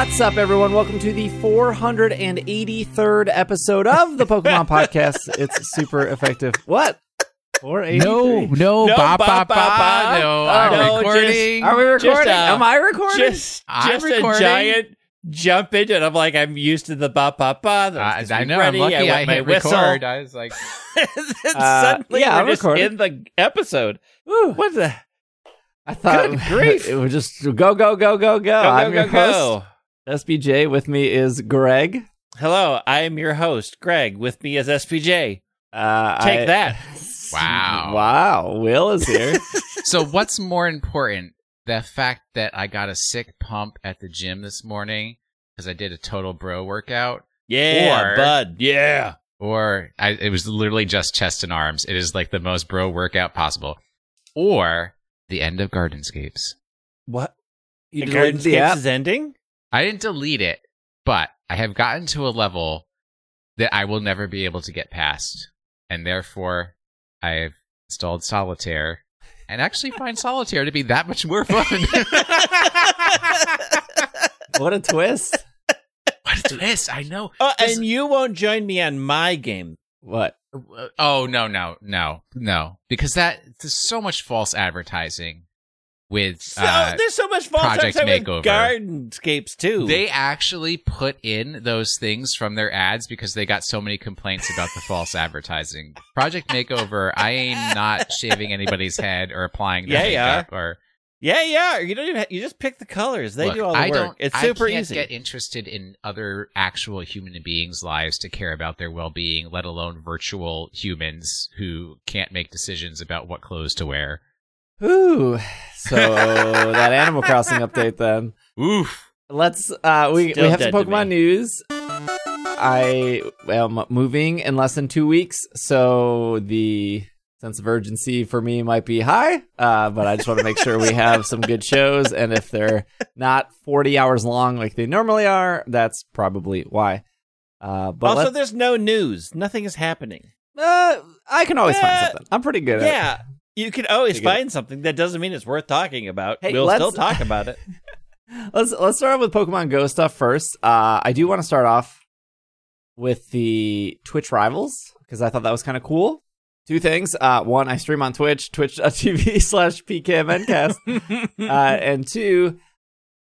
What's up, everyone? Welcome to the 483rd episode of the Pokemon Podcast. It's super effective. What? 483? No, no, No, ba, ba, ba, ba, ba, ba. no, Oh, I'm no, recording. Are we recording? Just, uh, Am I recording? Just, I'm just recording. a giant jump into it. I'm like, I'm used to the ba ba ba. the- I, I know. Ready. I'm lucky. I, I, went my hit whistle. record. I was like, and Uh, suddenly yeah, we're I'm just recording. in the episode. Woo. What the? I thought Good grief. it would just go, go, go, go, go. Go, I'm go, your go, host, go. SBJ. With me is Greg. Hello, I am your host, Greg. With me is SPJ. Uh, Take I- that. Wow. Wow. Will is here. so what's more important? The fact that I got a sick pump at the gym this morning because I did a total bro workout, Yeah, Or- bud. Yeah. or I, it was literally just chest and arms. It is like the most bro workout possible, or the end of Gardenscapes. what? You The deleted the Gardenscapes app? is ending. I didn't delete it, but I have gotten to a level that I will never be able to get past. And therefore, I've installed Solitaire and actually find Solitaire to be that much more fun. What a twist. what a twist! I know. Oh, and you won't join me on my game. What? Uh, oh, no, no, no, no. Because that, there's so much false advertising with. So, uh, there's so much false Project advertising Makeover. Gardenscapes too. They actually put in those things from their ads because they got so many complaints about the false advertising. Project Makeover, I ain't not shaving anybody's head or applying Yeah, makeup or Yeah, yeah. You don't even. Have, you just pick the colors. They Look, do all the I work. it's super I can't easy. get interested in other actual human beings' lives to care about their well-being, let alone virtual humans who can't make decisions about what clothes to wear. Ooh. So that Animal Crossing update then. Oof. Let's uh we Still we have some Pokemon news. I am moving in less than 2 weeks, so the sense of urgency for me might be high, uh, but I just want to make sure we have some good shows and if they're not 40 hours long like they normally are, that's probably why. Uh but also, let's- there's no news. Nothing is happening. uh, I can always find something. I'm pretty good at it. Yeah, you can always Pretty good. find something. That doesn't mean it's worth talking about. Hey, we'll still talk about it. let's let's start off with Pokemon Go stuff first. Uh, I do want to start off with the Twitch rivals because I thought that was kind of cool. Two things. Uh, one, I stream on Twitch, twitch.tv slash pkmncast. uh, and two,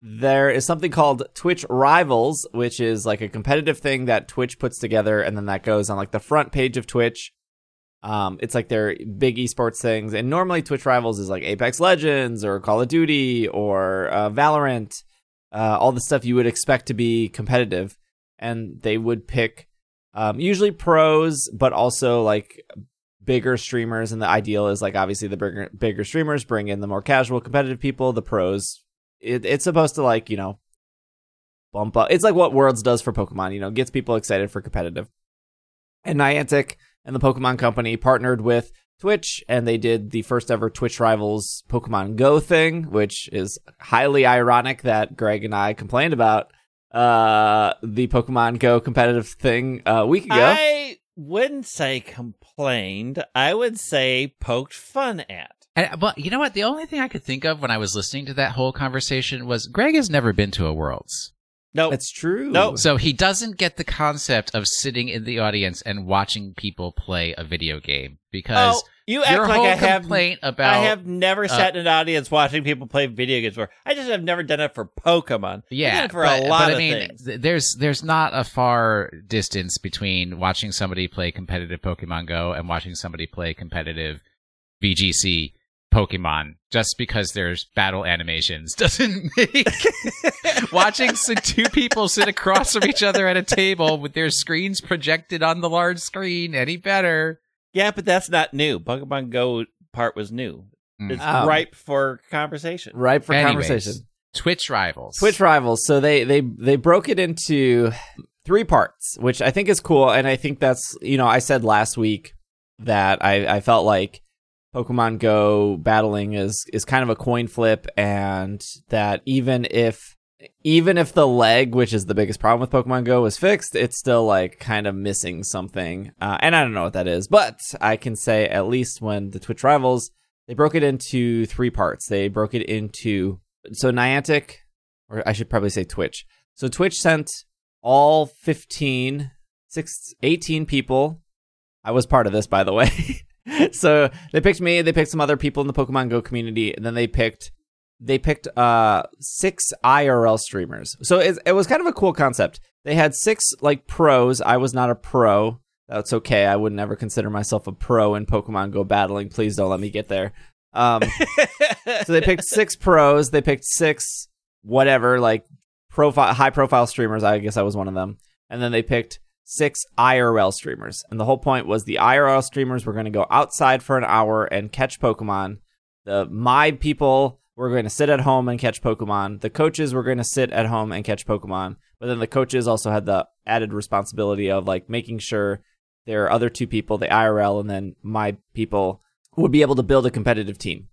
there is something called Twitch Rivals, which is like a competitive thing that Twitch puts together, and then that goes on like the front page of Twitch. Um, it's like their big esports things, and normally Twitch Rivals is like Apex Legends or Call of Duty or uh, Valorant, uh, all the stuff you would expect to be competitive, and they would pick um, usually pros, but also like bigger streamers. And the ideal is like obviously the bigger bigger streamers bring in the more casual competitive people. The pros, it, it's supposed to like you know bump up. It's like what Worlds does for Pokemon. You know, gets people excited for competitive. And Niantic and the Pokemon Company partnered with Twitch, and they did the first ever Twitch Rivals Pokemon Go thing, which is highly ironic that Greg and I complained about uh the Pokemon Go competitive thing uh, a week ago. I wouldn't say complained. I would say poked fun at. And, well, you know what? The only thing I could think of when I was listening to that whole conversation was Greg has never been to a Worlds. No, It's true. No. So he doesn't get the concept of sitting in the audience and watching people play a video game because oh, you act your like whole I have. complaint about I have never uh, sat in an audience watching people play video games before. I just have never done it for Pokemon. I've yeah done it for but, a lot but of I mean, things. th- there's there's not a far distance between watching somebody play competitive Pokemon Go and watching somebody play competitive VGC Pokemon. Just because there's battle animations doesn't make watching s- two people sit across from each other at a table with their screens projected on the large screen any better. Yeah, but that's not new. Pokemon Go part was new. Mm. It's Oh. ripe for conversation. Ripe for Anyways, conversation. Twitch rivals. Twitch rivals. So they they they broke it into three parts, which I think is cool, and I think that's you know I said last week that I I felt like Pokemon Go battling is is kind of a coin flip, and that even if even if the leg, which is the biggest problem with Pokemon Go, was fixed, it's still like kind of missing something, uh, and I don't know what that is, but I can say at least when the Twitch rivals. They broke it into three parts. They broke it into so Niantic, or I should probably say Twitch. So Twitch sent all 15, six, 18 people. I was part of this, by the way. so they picked me. They picked some other people in the Pokemon Go community, and then they picked they picked uh six IRL streamers. So it, it was kind of a cool concept. They had six like pros. I was not a pro. That's okay. I would never consider myself a pro in Pokemon Go battling. Please don't let me get there. Um, so they picked six pros. They picked six whatever like profile high profile streamers. I guess I was one of them. And then they picked six IRL streamers. And the whole point was the IRL streamers were going to go outside for an hour and catch Pokemon. The my people were going to sit at home and catch Pokemon. The coaches were going to sit at home and catch Pokemon. But then the coaches also had the added responsibility of like making sure their other two people, the IRL and then my people, would be able to build a competitive team.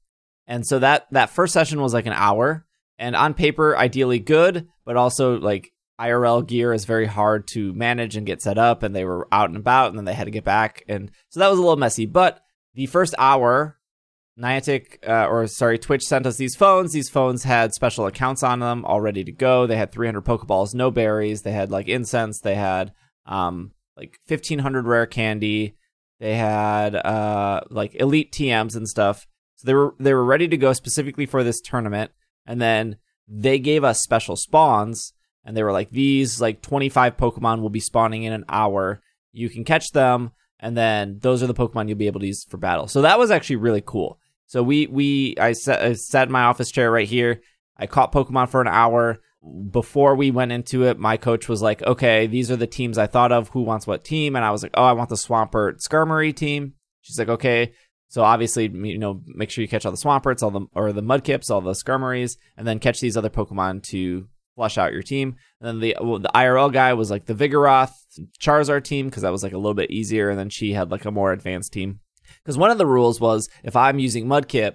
And so that that first session was like an hour, and on paper, ideally good, but also like IRL gear is very hard to manage and get set up, and they were out and about, and then they had to get back, and so that was a little messy. But the first hour, Niantic, uh, or sorry, Twitch sent us these phones. These phones had special accounts on them, all ready to go. They had 300 Pokeballs, no berries. They had like incense. They had um like 1500 rare candy. They had uh like elite TMs and stuff. So they were they were ready to go specifically for this tournament. And then they gave us special spawns and they were like these like 25 Pokemon will be spawning in an hour. You can catch them and then those are the Pokemon you'll be able to use for battle. So that was actually really cool. So we we I sat, I sat in my office chair right here. I caught Pokemon for an hour before we went into it, my coach was like, okay, these are the teams I thought of. Who wants what team? And I was like, oh, I want the Swampert Skarmory team. She's like, okay. So obviously, you know, make sure you catch all the Swamperts, all the or the Mudkips, all the Skarmories, and then catch these other Pokemon to flush out your team. And then the well, the IRL guy was like the Vigoroth Charizard team because that was like a little bit easier. And then she had like a more advanced team. Because one of the rules was if I'm using Mudkip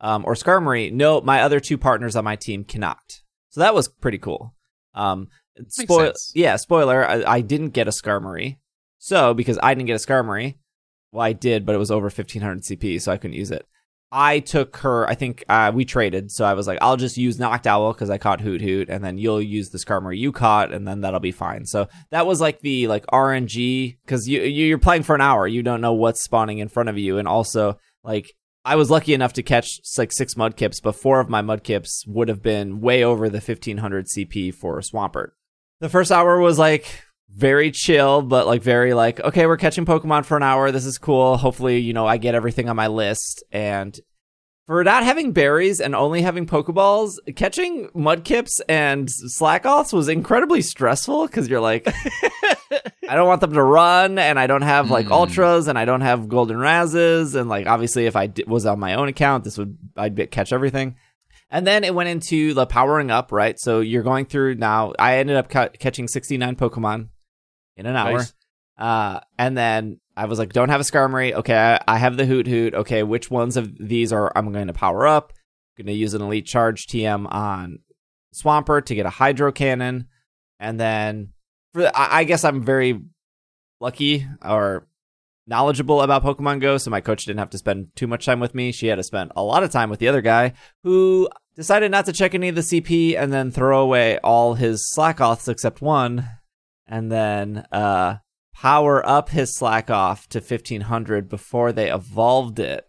um, or Skarmory, no, my other two partners on my team cannot. So that was pretty cool. Um, spoil- yeah, spoiler, I, I, didn't get a Skarmory. So, because I didn't get a Skarmory, well, I did, but it was over 1500 CP, so I couldn't use it. I took her, I think uh, we traded, so I was like, I'll just use Noctowl because I caught Hoothoot, and then you'll use the Skarmory you caught, and then that'll be fine. So that was like the like RNG, because you, you're playing for an hour, you don't know what's spawning in front of you, and also like I was lucky enough to catch like six mudkips, but four of my mudkips would have been way over the 1500 CP for Swampert. The first hour was like very chill, but like very like, okay, we're catching Pokemon for an hour. This is cool. Hopefully, you know, I get everything on my list. And for not having berries and only having Pokeballs, catching Mudkips and Slakoths was incredibly stressful because you're like, I don't want them to run, and I don't have like mm. ultras, and I don't have golden razzes, and like obviously, if I d- was on my own account, this would I'd catch everything. And then it went into the powering up, right? So you're going through now. I ended up ca- catching 69 Pokemon in an hour. Nice. Uh, and then I was like, don't have a Skarmory. Okay, I, I have the Hoothoot. Okay, which ones of these are I'm going to power up? I'm going to use an Elite Charge TM on Swampert to get a Hydro Cannon. And then, for I, I guess I'm very lucky or knowledgeable about Pokemon Go, so my coach didn't have to spend too much time with me. She had to spend a lot of time with the other guy who decided not to check any of the CP and then throw away all his Slakoths except one. And then, uh, power up his Slakoth to 1500 before they evolved it.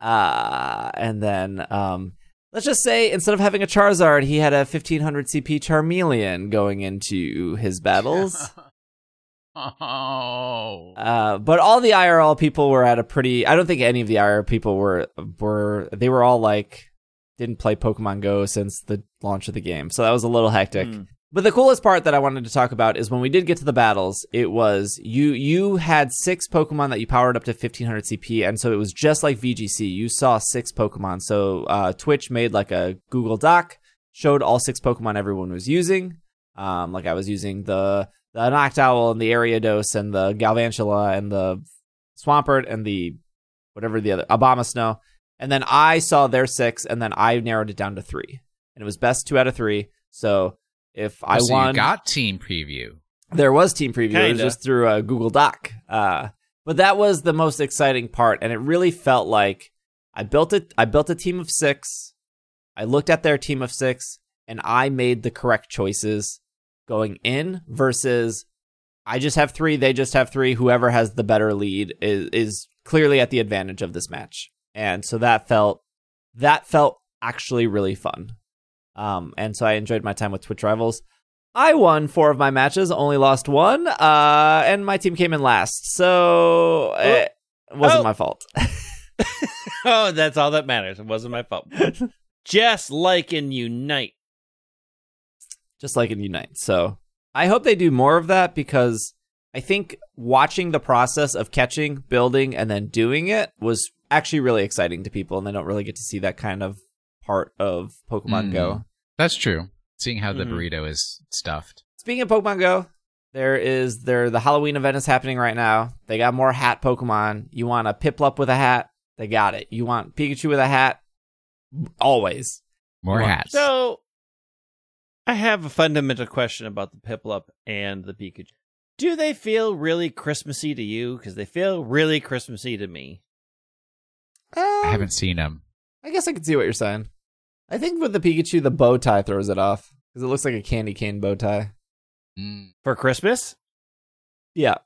Uh, and then, um, let's just say instead of having a Charizard, he had a 1500 CP Charmeleon going into his battles. oh. Uh, but all the IRL people were at a pretty, I don't think any of the IRL people were, were, they were all like, didn't play Pokemon Go since the launch of the game. So that was a little hectic. Mm. But the coolest part that I wanted to talk about is when we did get to the battles, it was you you had six Pokemon that you powered up to 1500 CP, and so it was just like VGC. You saw six Pokemon. So uh, Twitch made like a Google Doc, showed all six Pokemon everyone was using. Um, like I was using the the Noctowl and the Ariados and the Galvantula and the Swampert and the whatever the other Abomasnow. And then I saw their six, and then I narrowed it down to three, and it was best two out of three. So if I oh, so won, got team preview. There was team preview. Kinda. It was just through a Google Doc. Uh, but that was the most exciting part, and it really felt like I built it. I built a team of six. I looked at their team of six, and I made the correct choices. going in versus I just have three, they just have three. Whoever has the better lead is is clearly at the advantage of this match, and so that felt that felt actually really fun. Um, and so I enjoyed my time with Twitch Rivals. I won four of my matches, only lost one, uh, and my team came in last, so it wasn't Oh. my fault. oh, that's all that matters. It wasn't my fault. Just like in Unite. just like in Unite. So I hope they do more of that because I think watching the process of catching, building, and then doing it was actually really exciting to people, and they don't really get to see that kind of part of Pokemon Mm. Go. That's true. Seeing how the Mhm. burrito is stuffed. Speaking of Pokemon Go, there is there the Halloween event is happening right now. They got more hat Pokemon. You want a Piplup with a hat? They got it. You want Pikachu with a hat? Always. More Wow. hats. So, I have a fundamental question about the Piplup and the Pikachu. Do they feel really Christmassy to you? Because they feel really Christmassy to me. I haven't seen them. I guess I can see what you're saying. I think with the Pikachu, the bow tie throws it off because it looks like a candy cane bow tie. Mm. For Christmas? Yeah,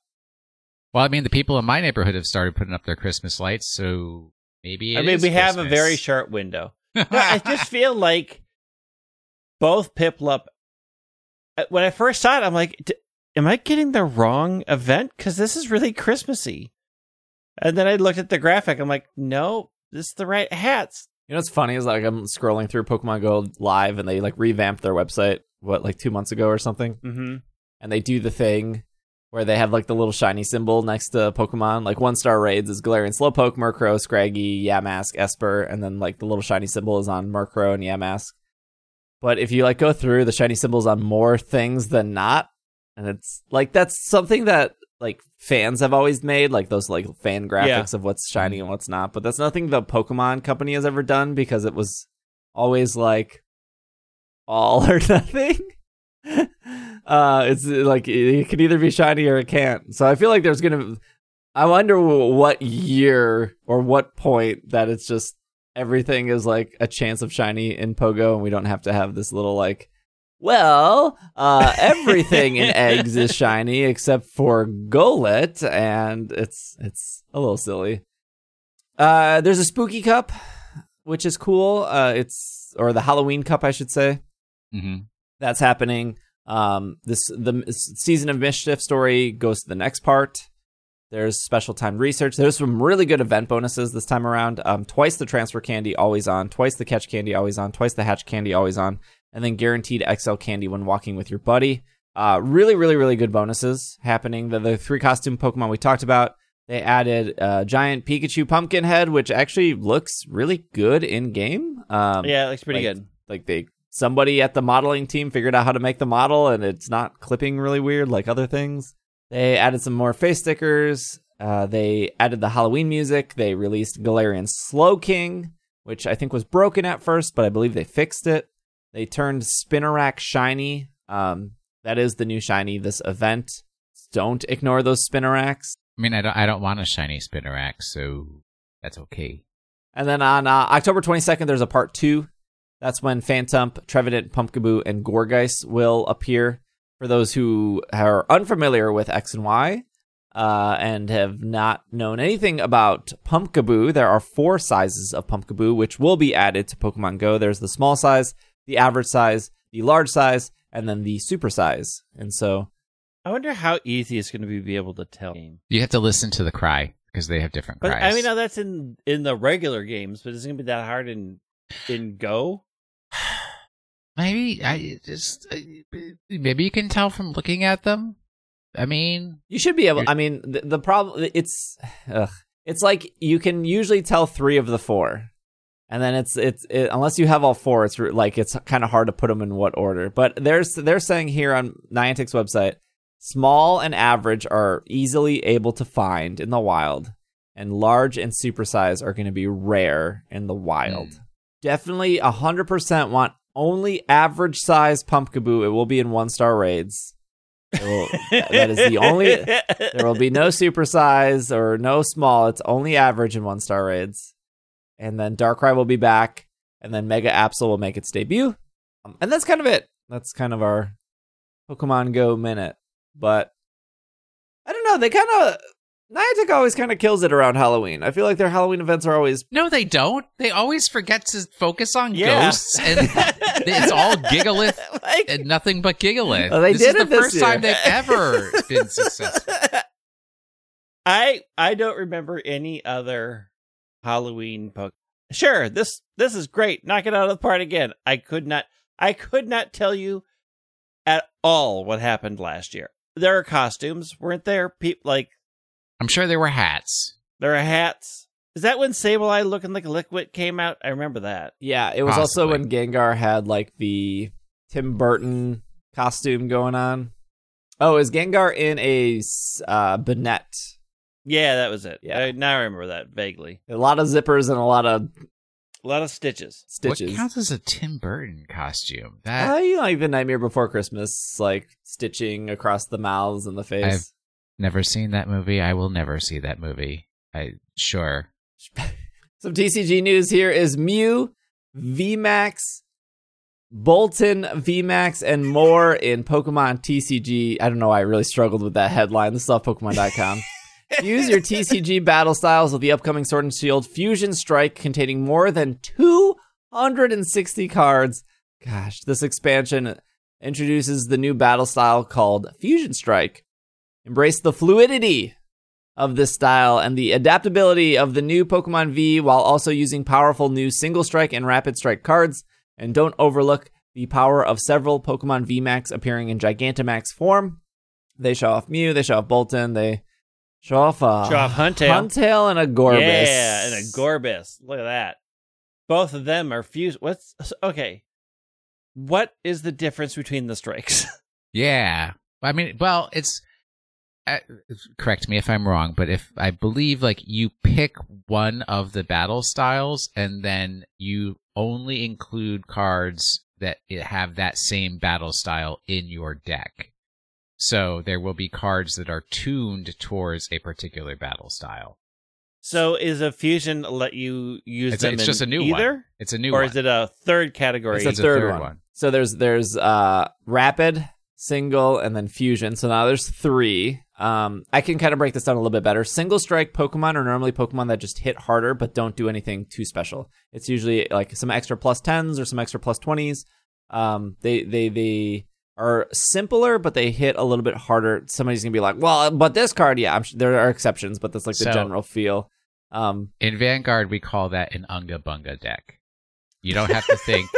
Well, I mean, the people in my neighborhood have started putting up their Christmas lights, so maybe. I mean, is we have a very short window. No, I just feel like both Piplup. uh, When I first saw it, I'm like, "D- "Am I getting the wrong event? Because this is really Christmassy." And then I looked at the graphic. I'm like, "No, this is the right hats." You know what's funny is like I'm scrolling through Pokemon Go live and they like revamped their website what like two months ago or something, Mm-hmm. and they do the thing where they have like the little shiny symbol next to Pokemon. Like one star raids is Galarian Slowpoke, Murkrow, Scraggy, Yamask, Espurr, and then like the little shiny symbol is on Murkrow and Yamask. But if you like go through, the shiny symbol's on more things than not, and it's like that's something that like fans have always made, like those like fan graphics of what's shiny and what's not. But that's nothing the Pokemon company has ever done because it was always like all or nothing. uh, it's like it can either be shiny or it can't. So I feel like there's gonna. I wonder what year or what point that it's just everything is like a chance of shiny in Pogo, and we don't have to have this little like. Well, uh, everything in eggs is shiny except for Golett, and it's it's a little silly. Uh, there's a spooky cup, which is cool. Uh, it's or the Halloween cup, I should say hmm that's happening. Um, this the season of mischief story goes to the next part. There's special time research. There's some really good event bonuses this time around. Um, twice the transfer candy always on, twice the catch candy always on, twice the hatch candy always on, and then guaranteed XL candy when walking with your buddy. Uh, really, really, really good bonuses happening. The, the three costume Pokemon we talked about. They added uh, giant Pikachu pumpkin head, which actually looks really good in game. Um, Yeah, it looks pretty like- good. like they somebody at the modeling team figured out how to make the model and it's not clipping really weird like other things they added some more face stickers uh, they added the halloween music they released galarian Slowking which i think was broken at first but i believe they fixed it they turned Spinarak shiny um, that is the new shiny this event don't ignore those Spinaraks I mean, I don't. I don't want a shiny Spinarak, so that's okay. And then on uh, October 22nd, there's a part two. That's when Phantump, Trevenant, Pumpkaboo, and Gourgeist will appear. For those who are unfamiliar with X and Y uh, and have not known anything about Pumpkaboo, there are four sizes of Pumpkaboo, which will be added to Pokemon Go. There's the small size, the average size, the large size, and then the super size. And so I wonder how easy it's going to be to be able to tell. You have to listen to the cry because they have different But cries. I mean, now that's in in the regular games, but is it going to be that hard in in Go? maybe I just uh, maybe you can tell from looking at them. I mean, You should be able. I mean, the, the problem it's ugh, it's like you can usually tell three of the four, and then it's it's it, unless you have all four, it's like it's kind of hard to put them in what order. But there's they're saying here on Niantic's website, small and average are easily able to find in the wild, and large and supersize are going to be rare in the wild. Hmm. Definitely hundred percent want only average size Pumpkaboo. It will be in one star raids. Will- that is the only. There will be no supersize or no small. It's only average in one star raids. And then Darkrai will be back, and then Mega Absol will make its debut. Um, and that's kind of it. That's kind of our Pokemon Go minute, but I don't know. They kind of Niantic always kind of kills it around Halloween. I feel like their Halloween events are always No, they don't. They always forget to focus on Yeah. ghosts, and it's all Gigalith Like, and nothing but Gigalith. Well, they this did is the first time they've ever been successful. I I don't remember any other Halloween Pokemon. Sure, this this is great. Knock it out of the park again. I could not I could not tell you at all what happened last year. There are costumes, weren't there? People like I'm sure there were hats. there are hats. Is that when Sableye looking like a liquid came out? I remember that. yeah. It was also when Gengar had like the Tim Burton costume going on. Oh, is Gengar in a uh, bonnet? Yeah, that was it. Yeah. I, now I remember that vaguely. A lot of zippers and a lot of A lot of stitches. stitches. What counts as a Tim Burton costume? That Uh, you know, like the Nightmare Before Christmas, like stitching across the mouths and the face. I've- never seen that movie. I will never see that movie. I sure. Some TCG news here is Mew, VMAX, Boltund, VMAX, and more in Pokemon TCG. I don't know why I really struggled with that headline. This is off Pokemon.com. Use your TCG battle styles with the upcoming Sword and Shield Fusion Strike containing more than 260 cards. Gosh, this expansion introduces the new battle style called Fusion Strike. Embrace the fluidity of this style and the adaptability of the new Pokemon V while also using powerful new single strike and rapid strike cards. And don't overlook the power of several Pokemon VMAX appearing in Gigantamax form. They show off Mew, they show off Boltund, they show off Show off Huntail. Huntail and a Gorbis. Yeah, and a Gorbis. Look at that. Both of them are fused. What's okay? What is the difference between the strikes? Yeah. I mean, well, it's. Uh, correct me if I'm wrong, but if I believe like you pick one of the battle styles and then you only include cards that have that same battle style in your deck. So there will be cards that are tuned towards a particular battle style. so is a fusion let you use It's, a- them it's in just a new either, one. It's a new or one. is it a third category? It's a It's a third, third one. one. So there's there's uh rapid, single, and then fusion. So now there's three. Um, I can kind of break this down a little bit better. Single strike Pokemon are normally Pokemon that just hit harder but don't do anything too special. It's usually like some extra plus tens or some extra plus twenties. Um, they they they are simpler, but they hit a little bit harder. Somebody's gonna be like, well, but this card, yeah, I'm sure there are exceptions, but that's like the So- general feel. Um, In Vanguard, we call that an Unga Bunga deck. You don't have to think.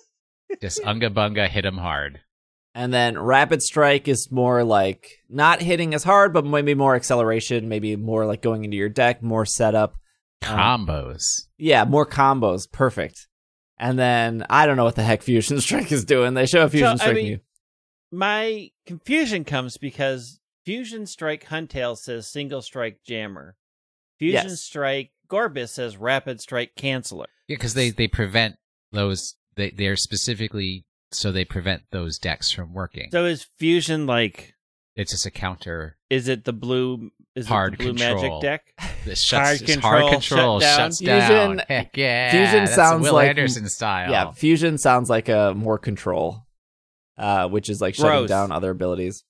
just Unga Bunga, hit 'em hard. And then rapid strike is more like not hitting as hard, but maybe more acceleration, maybe more like going into your deck, more setup. Um, Combos. yeah, more combos. Perfect. And then I don't know what the heck Fusion Strike is doing. They show a Fusion I Strike mean- Mew. My confusion comes because Fusion Strike Huntail says single strike jammer. Fusion Yes. Strike Gorbis says rapid strike canceller. Yeah, because they, they prevent those. They they're specifically so they prevent those decks from working. So is Fusion like? it's just a counter. Is it the blue? Is Hard it the blue control. magic deck? This shuts Hard it's control, hard control shut down. shuts down. Fusion- Heck yeah, Fusion that's sounds Will like- Anderson style. Yeah, Fusion sounds like a more control, uh, which is like shutting Gross. down other abilities.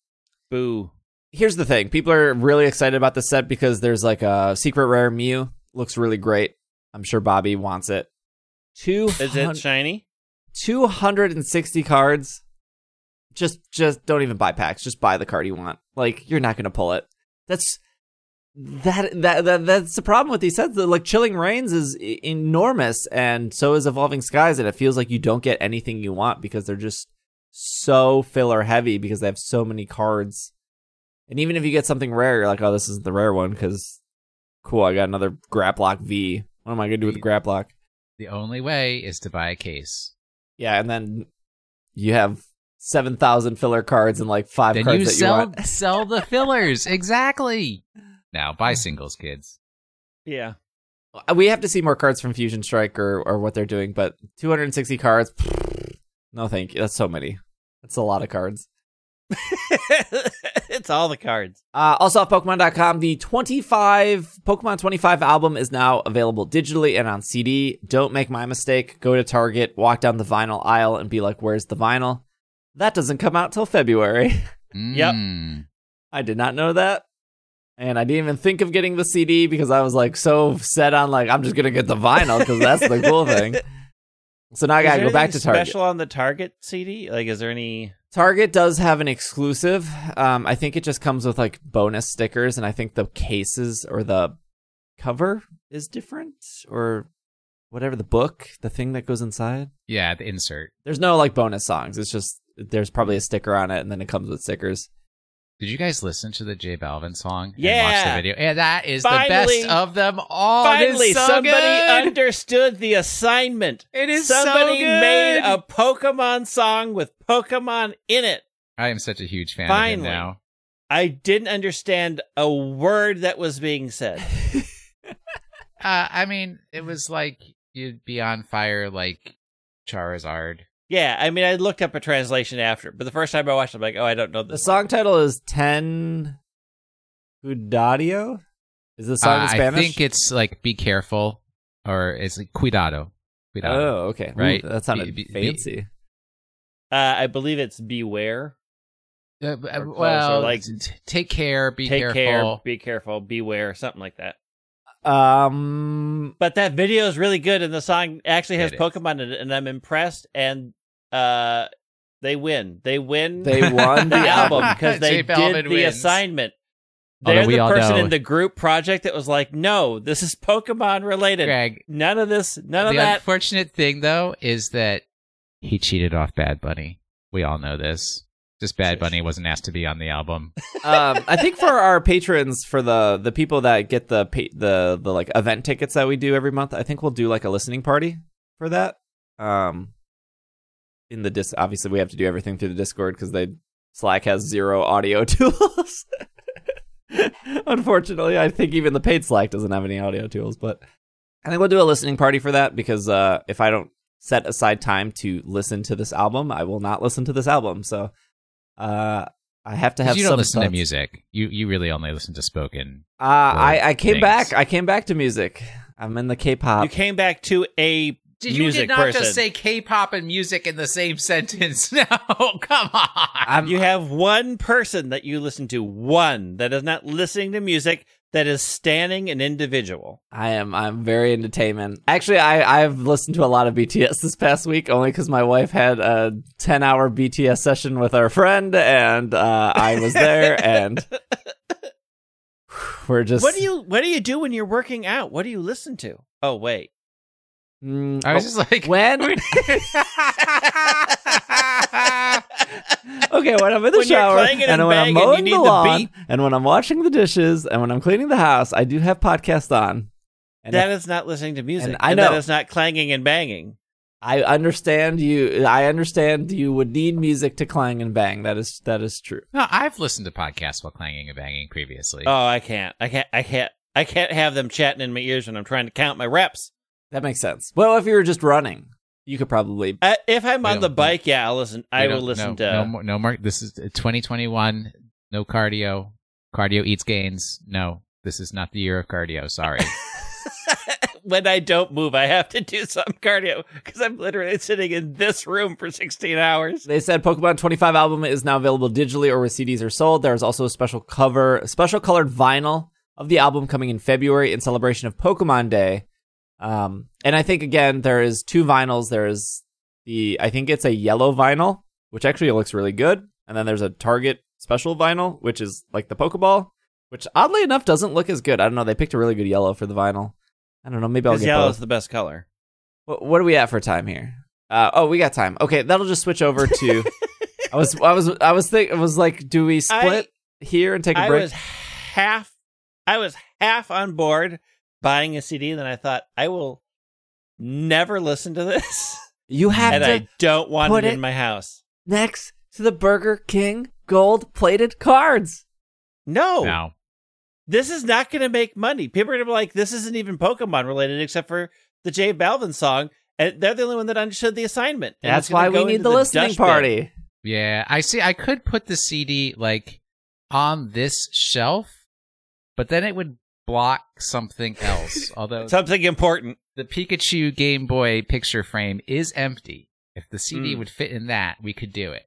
Boo. Here's the thing: people are really excited about this set because there's like a secret rare Mew. Looks really great. I'm sure Bobby wants it. Two Is it shiny? 260 cards. Just just don't even buy packs. Just buy the card you want. Like you're not going to pull it. That's that, that that that's the problem with these sets. That, Like Chilling Reigns is enormous and so is Evolving Skies and it feels like you don't get anything you want because they're just so filler heavy because they have so many cards. And even if you get something rare, you're like, "Oh, this isn't the rare one cuz cool, I got another Grapploct V. What am I going to do with the Grapploct?" The only way is to buy a case. Yeah, and then you have seven thousand filler cards and like five Then cards you that sell you want. sell the fillers exactly. Now buy singles, kids. Yeah. Uh, we have to see more cards from Fusion Strike or or what they're doing, but two hundred and sixty cards. No, thank you. That's so many. That's a lot of cards. it's all the cards. Uh, also off Pokemon.com, the 25 Pokemon 25 album is now available digitally and on CD. Don't make my mistake. Go to Target, walk down the vinyl aisle, and be like, "Where's the vinyl?" that doesn't come out till February. Yep. Mm. I did not know that. And I didn't even think of getting the CD because I was like so set on like I'm just gonna get the vinyl because that's the cool thing. So now I gotta go back to Target. Special on the Target CD? Like, is there any? Target does have an exclusive. Um, I think it just comes with like bonus stickers, and I think the cases or the cover is different, or whatever the book, the thing that goes inside. Yeah, the insert. There's no like bonus songs. It's just there's probably a sticker on it, and then it comes with stickers. Did you guys listen to the J Balvin song? And watch Yeah. the video. Yeah, that is Finally- the best of them all. Finally, so somebody good. understood the assignment. It is somebody so good. made a Pokemon song with Pokemon in it. I am such a huge fan Finally. now. I didn't understand a word that was being said. Uh, I mean, it was like you'd be on fire like Charizard. Yeah, I mean, I looked up a translation after, but the first time I watched, it, I'm like, oh, I don't know this. The this. song title is Ten Cuidado. Is the song Uh, in Spanish? I think it's like "Be careful" or it's like "Cuidado." Cuidado. Oh, okay. Ooh, Right. that sounded Be- be- fancy. Uh, I believe it's Beware. Uh, uh, Or close, or well, like- t- t- take care. Be Take careful. care, be careful, beware, something like that. Um, But that video is really good, and the song actually has It is. Pokemon in it, and I'm impressed. And uh, they win. They win. they won the the album album. because they J Balvin did the wins. assignment. They're we the person know- in the group project that was like, "No, this is Pokemon related. Greg, None of this. None of that." the that." unfortunate thing though is that he cheated off Bad Bunny. We all know this. Just Bad Bunny wasn't asked to be on the album. um, I think for our patrons, for the the people that get the pa- the the like event tickets that we do every month, I think we'll do like a listening party for that. Um, in the dis, obviously we have to do everything through the Discord because they Slack has zero audio tools. Unfortunately, I think even the paid Slack doesn't have any audio tools. But I think we'll do a listening party for that because uh, if I don't set aside time to listen to this album, I will not listen to this album. So. Uh, I have to have you don't some listen to music. You you really only listen to spoken. Uh, I, I came things. back. I came back to music. I'm in the K-pop. you came back to a music did not person. Just say K-pop and music in the same sentence. No, come on. I'm, you have one person that you listen to, one that is not listening to music, that is standing an individual. I am. I'm very into Taemin. Actually, I I've listened to a lot of BTS this past week only because my wife had a 10 hour BTS session with our friend, and uh, I was there, and we're just. What do you What do you do when you're working out? What do you listen to? Oh wait, Mm, I was oh, just like, when? okay, when I'm in the When shower, and and when I'm mowing the the lawn, beat. and when I'm washing the dishes, and when I'm cleaning the house, I do have podcasts on. And that if- is not listening to music. And I that know. is not clanging and banging. I understand you. I understand you would need music to clang and bang. That is that is true. no, I've listened to podcasts while clanging and banging previously. Oh, I can't. I can't. I can't. I can't have them chatting in my ears when I'm trying to count my reps. That makes sense. Well, if you were just running, you could probably. Uh, if I'm on the bike, yeah, I'll listen. I will listen no, to. no more. No more. This is 2021. No cardio. Cardio eats gains. No, this is not the year of cardio. Sorry. when I don't move, I have to do some cardio because I'm literally sitting in this room for 16 hours. They said Pokemon 25 album is now available digitally or where CDs are sold. There is also a special cover, special colored vinyl of the album coming in February in celebration of Pokemon Day. Um, and I think again there is two vinyls. There is the I think it's a yellow vinyl, which actually looks really good, and then there's a Target special vinyl, which is like the Pokeball, which oddly enough doesn't look as good. I don't know. They picked a really good yellow for the vinyl. I don't know. Maybe I'll get yellow both. is the best color. What, what are we at for time here? Uh, oh, we got time. Okay, that'll just switch over to. I was, I was, I was think, I was like, do we split here and take a I break? I was half. I was half on board buying a CD, then I thought I will never listen to this, you have and to I don't want it it- in my house. next to the Burger King gold plated cards. No, now, this is not going to make money. People are going to be like, this isn't even Pokemon related, except for the J Balvin song, and they're the only one that understood the assignment. And That's why we need into the listening dustbin. party. yeah, I see. I could put the CD like on this shelf, but then it would block something else. Although Something important. the Pikachu Game Boy picture frame is empty. If the CD Mm. would fit in that, we could do it.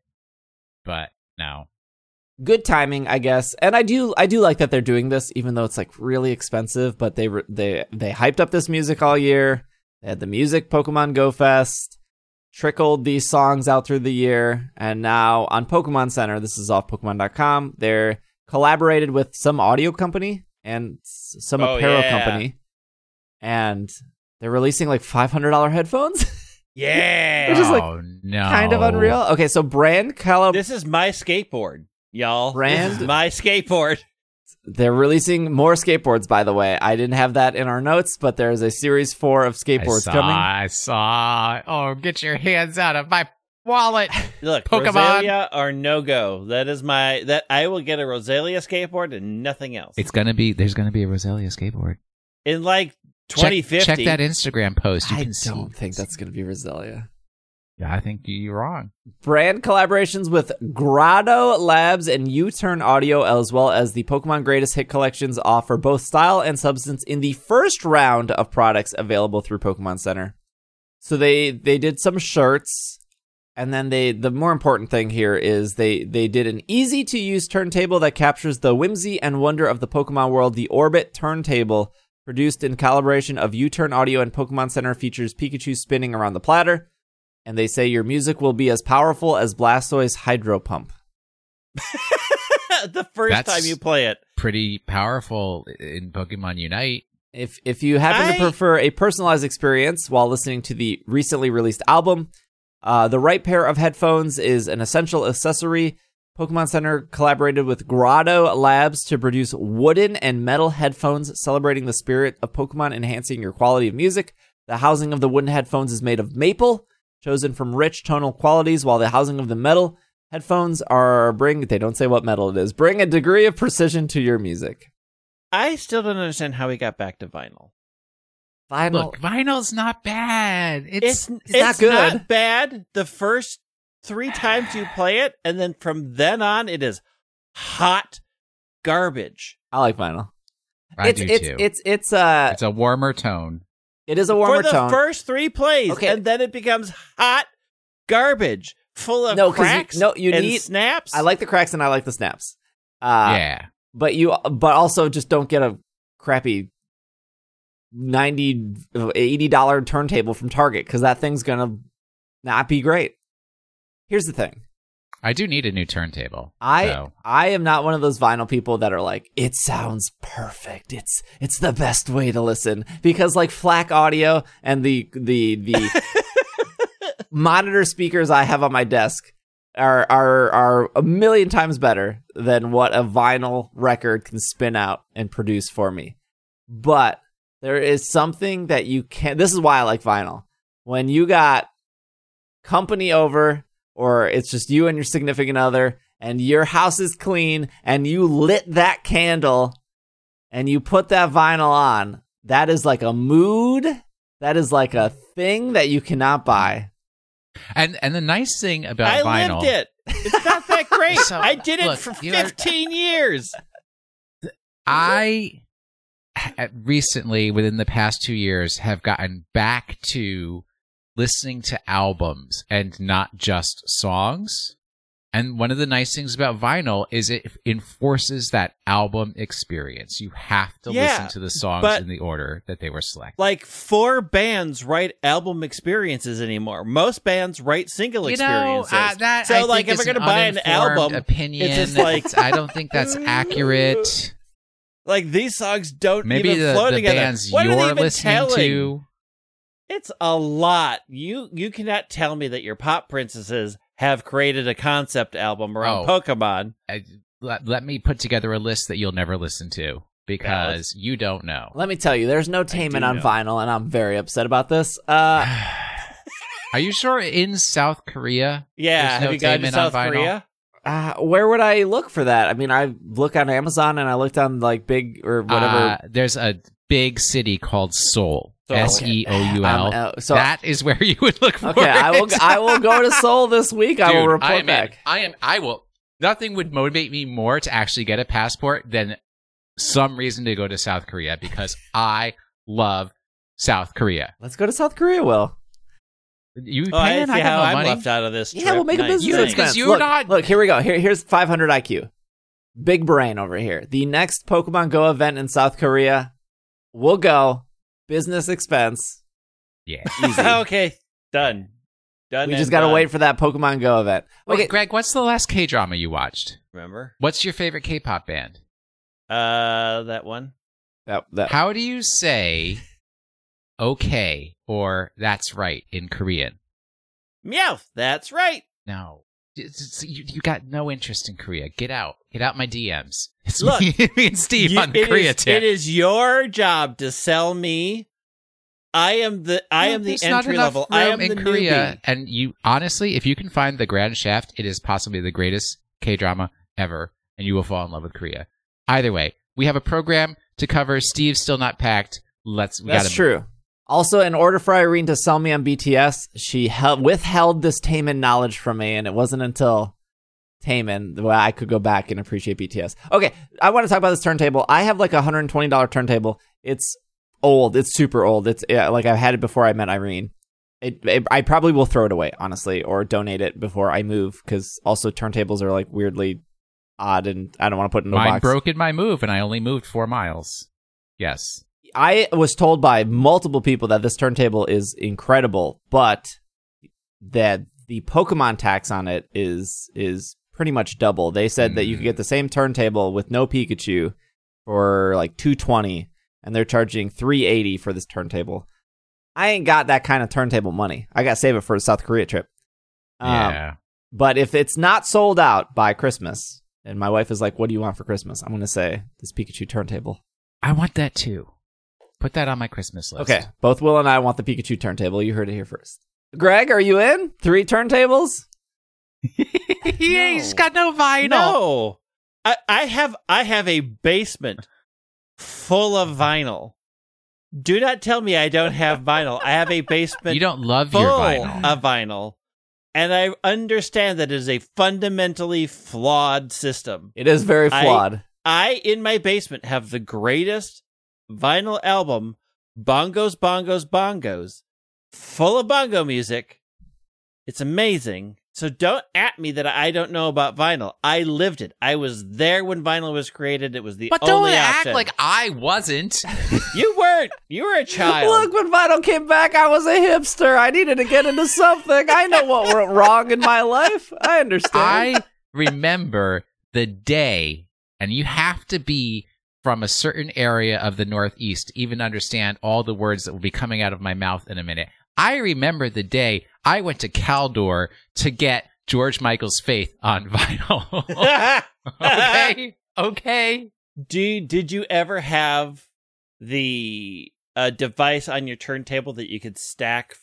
but no. good timing, I guess. And I do I do like that they're doing this, even though it's like really expensive. But they they they hyped up this music all year. They had the music Pokemon Go Fest, trickled these songs out through the year, and now on Pokemon Center, this is off Pokemon.com. They're collaborated with some audio company and some Oh, apparel yeah. company, and they're releasing like five hundred dollar headphones. Yeah. Which is, like, oh no. kind of unreal. Okay, so brand collab this is my skateboard, y'all. Brand- This is my skateboard. They're releasing more skateboards, by the way. I didn't have that in our notes, but there's a series four of I skateboards saw, coming. I saw. Oh, get your hands out of my wallet. Look, Pokemon. Rosalia or no go. That is my that I will get a Rosalia skateboard and nothing else. It's gonna be. There's gonna be a Rosalia skateboard. in like 2050. Check, that Instagram post. You I can see. don't think that's going to be Roselia. Yeah, I think you're wrong. Brand collaborations with Grado Labs and U-Turn Audio, as well as the Pokemon Greatest Hit collections, offer both style and substance in the first round of products available through Pokemon Center. So they they did some shirts, and then they the more important thing here is they they did an easy to use turntable that captures the whimsy and wonder of the Pokemon world. The Orbit turntable, produced in collaboration of U-Turn Audio and Pokemon Center, features Pikachu spinning around the platter. And they say your music will be as powerful as Blastoise Hydro Pump. the first That's- time you play it. Pretty powerful in Pokemon Unite. If if you happen I- to prefer a personalized experience while listening to the recently released album, uh, the right pair of headphones is an essential accessory. Pokemon Center collaborated with Grado Labs to produce wooden and metal headphones celebrating the spirit of Pokemon, enhancing your quality of music. The housing of the wooden headphones is made of maple, chosen from rich tonal qualities, while the housing of the metal headphones are bring they don't say what metal it is bring a degree of precision to your music. I still don't understand how we got back to vinyl. Vinyl. Look, vinyl's not bad. It's, It's it's not good. not bad the first three times you play it, and then from then on, it is hot garbage. I like vinyl. I it's do it's too. it's it's uh It's a warmer tone. it is a warmer tone. For the tone. first three plays, Okay. and then it becomes hot garbage, full of No, 'cause you- cracks. no, you and need- snaps. I like the cracks and I like the snaps. Uh yeah. but you but also just don't get a crappy 90 80 dollar turntable from Target cuz that thing's going to not be great. Here's the thing. I do need a new turntable. I so. I am not one of those vinyl people that are like it sounds perfect. It's it's the best way to listen because like FLAC audio and the the the monitor speakers I have on my desk are are are a million times better than what a vinyl record can spin out and produce for me. But there is something that you can't. this is why I like vinyl. When you got company over or it's just you and your significant other and your house is clean and you lit that candle and you put that vinyl on, that is like a mood. That is like a thing that you cannot buy. And and the nice thing about vinyl. I vinyl, lived it. It's not that great. So, I did it look, for you are- 15 years. I ha- recently, within the past two years, have gotten back to listening to albums and not just songs. And one of the nice things about vinyl is it enforces that album experience. You have to Yeah, listen to the songs in the order that they were selected. Like four bands write album experiences anymore. Most bands write single you know, experiences. uh, that so I like if we're gonna buy an album, opinion, it's just like- I don't think that's accurate. Like these songs don't Maybe even the, flow the together. bands What are they you're even listening telling? to. It's a lot. You you cannot tell me that your pop princesses have created a concept album around Oh. Pokemon. I, let, let me put together a list that you'll never listen to because you don't know. Let me tell you, there's no Taemin do on know. vinyl, and I'm very upset about this. Uh, Are you sure in South Korea? Yeah, There's have you gone to Taemin on South vinyl? Korea? Uh, where would I look for that? I mean, I look on Amazon and I looked on like big or whatever. Uh, there's a big city called Seoul. S E O U L. Um, uh, so That is where you would look for okay, I will. it. I will go to Seoul this week. I will report I am back. I am. I will. Nothing would motivate me more to actually get a passport than some reason to go to South Korea because I love South Korea. Let's go to South Korea. Will You Oh, I paying? see I how no I'm money. left out of this. Yeah, we'll make a business because you're look, not- look, here we go. Here, here's 500 IQ. Big brain over here. The next Pokemon Go event in South Korea, we'll go. Business expense. Yeah. Easy. okay, done. Done. we just got to done. wait for that Pokemon Go event. Okay, Okay, Greg, what's the last K drama you watched? Remember? What's your favorite K-pop band? Uh, that one. that, that, How do you say okay or that's right in Korean? Meow. That's right. No. It's- it's- You, you got no interest in Korea. Get out. Get out my DMs. It's Look, me, me and Steve You- on the it Korea is- tip. It is your job to sell me. I am the I No, am the entry level. I am in the Korea, newbie. and you honestly, if you can find the Grand Shaft, it is possibly the greatest K drama ever, and you will fall in love with Korea. Either way, we have a program to cover. Steve's still not packed. Let's. We that's gotta, true. Also, in order for Irene to sell me on BTS, she held, withheld this Taemin knowledge from me, and it wasn't until Taemin where I could go back and appreciate BTS. Okay, I want to talk about this turntable. I have like a $120 turntable. It's old. It's super old. It's yeah, like I've had it before I met Irene. It, it, I probably will throw it away, honestly, or donate it before I move, because also turntables are like weirdly odd, and I don't want to put it in a Mine box. broke in my move, and I only moved four miles. Yes. I was told by multiple people that this turntable is incredible, but that the Pokemon tax on it is is pretty much double. They said that you could get the same turntable with no Pikachu for like 220 and they're charging 380 for this turntable. I ain't got that kind of turntable money. I got to save it for the South Korea trip. Um, yeah. But if it's not sold out by Christmas, and my wife is like, "What do you want for Christmas?" I'm going to say this Pikachu turntable. I want that too. Put that on my Christmas list. Okay, both Will and I want the Pikachu turntable. You heard it here first. Greg, are you in? Three turntables? yeah, he's got no vinyl. No, I, I have I have a basement full of vinyl. Do not tell me I don't have vinyl. I have a basement You don't love full your vinyl. of vinyl, and I understand that it is a fundamentally flawed system. It is very I- flawed. I in my basement have the greatest vinyl album, Bongos, Bongos, Bongos, full of bongo music. It's amazing. So don't at me that I don't know about vinyl. I lived it. I was there when vinyl was created. It was the But don't only act like I wasn't. you weren't. You were a child. Look, when Vinyl came back, I was a hipster. I needed to get into something. I know what went wrong in my life. I understand. I remember the day, and you have to be from a certain area of the Northeast to even understand all the words that will be coming out of my mouth in a minute. I remember the day I went to Caldor to get George Michael's Faith on vinyl. okay, okay. Do did you ever have the uh, device on your turntable that you could stack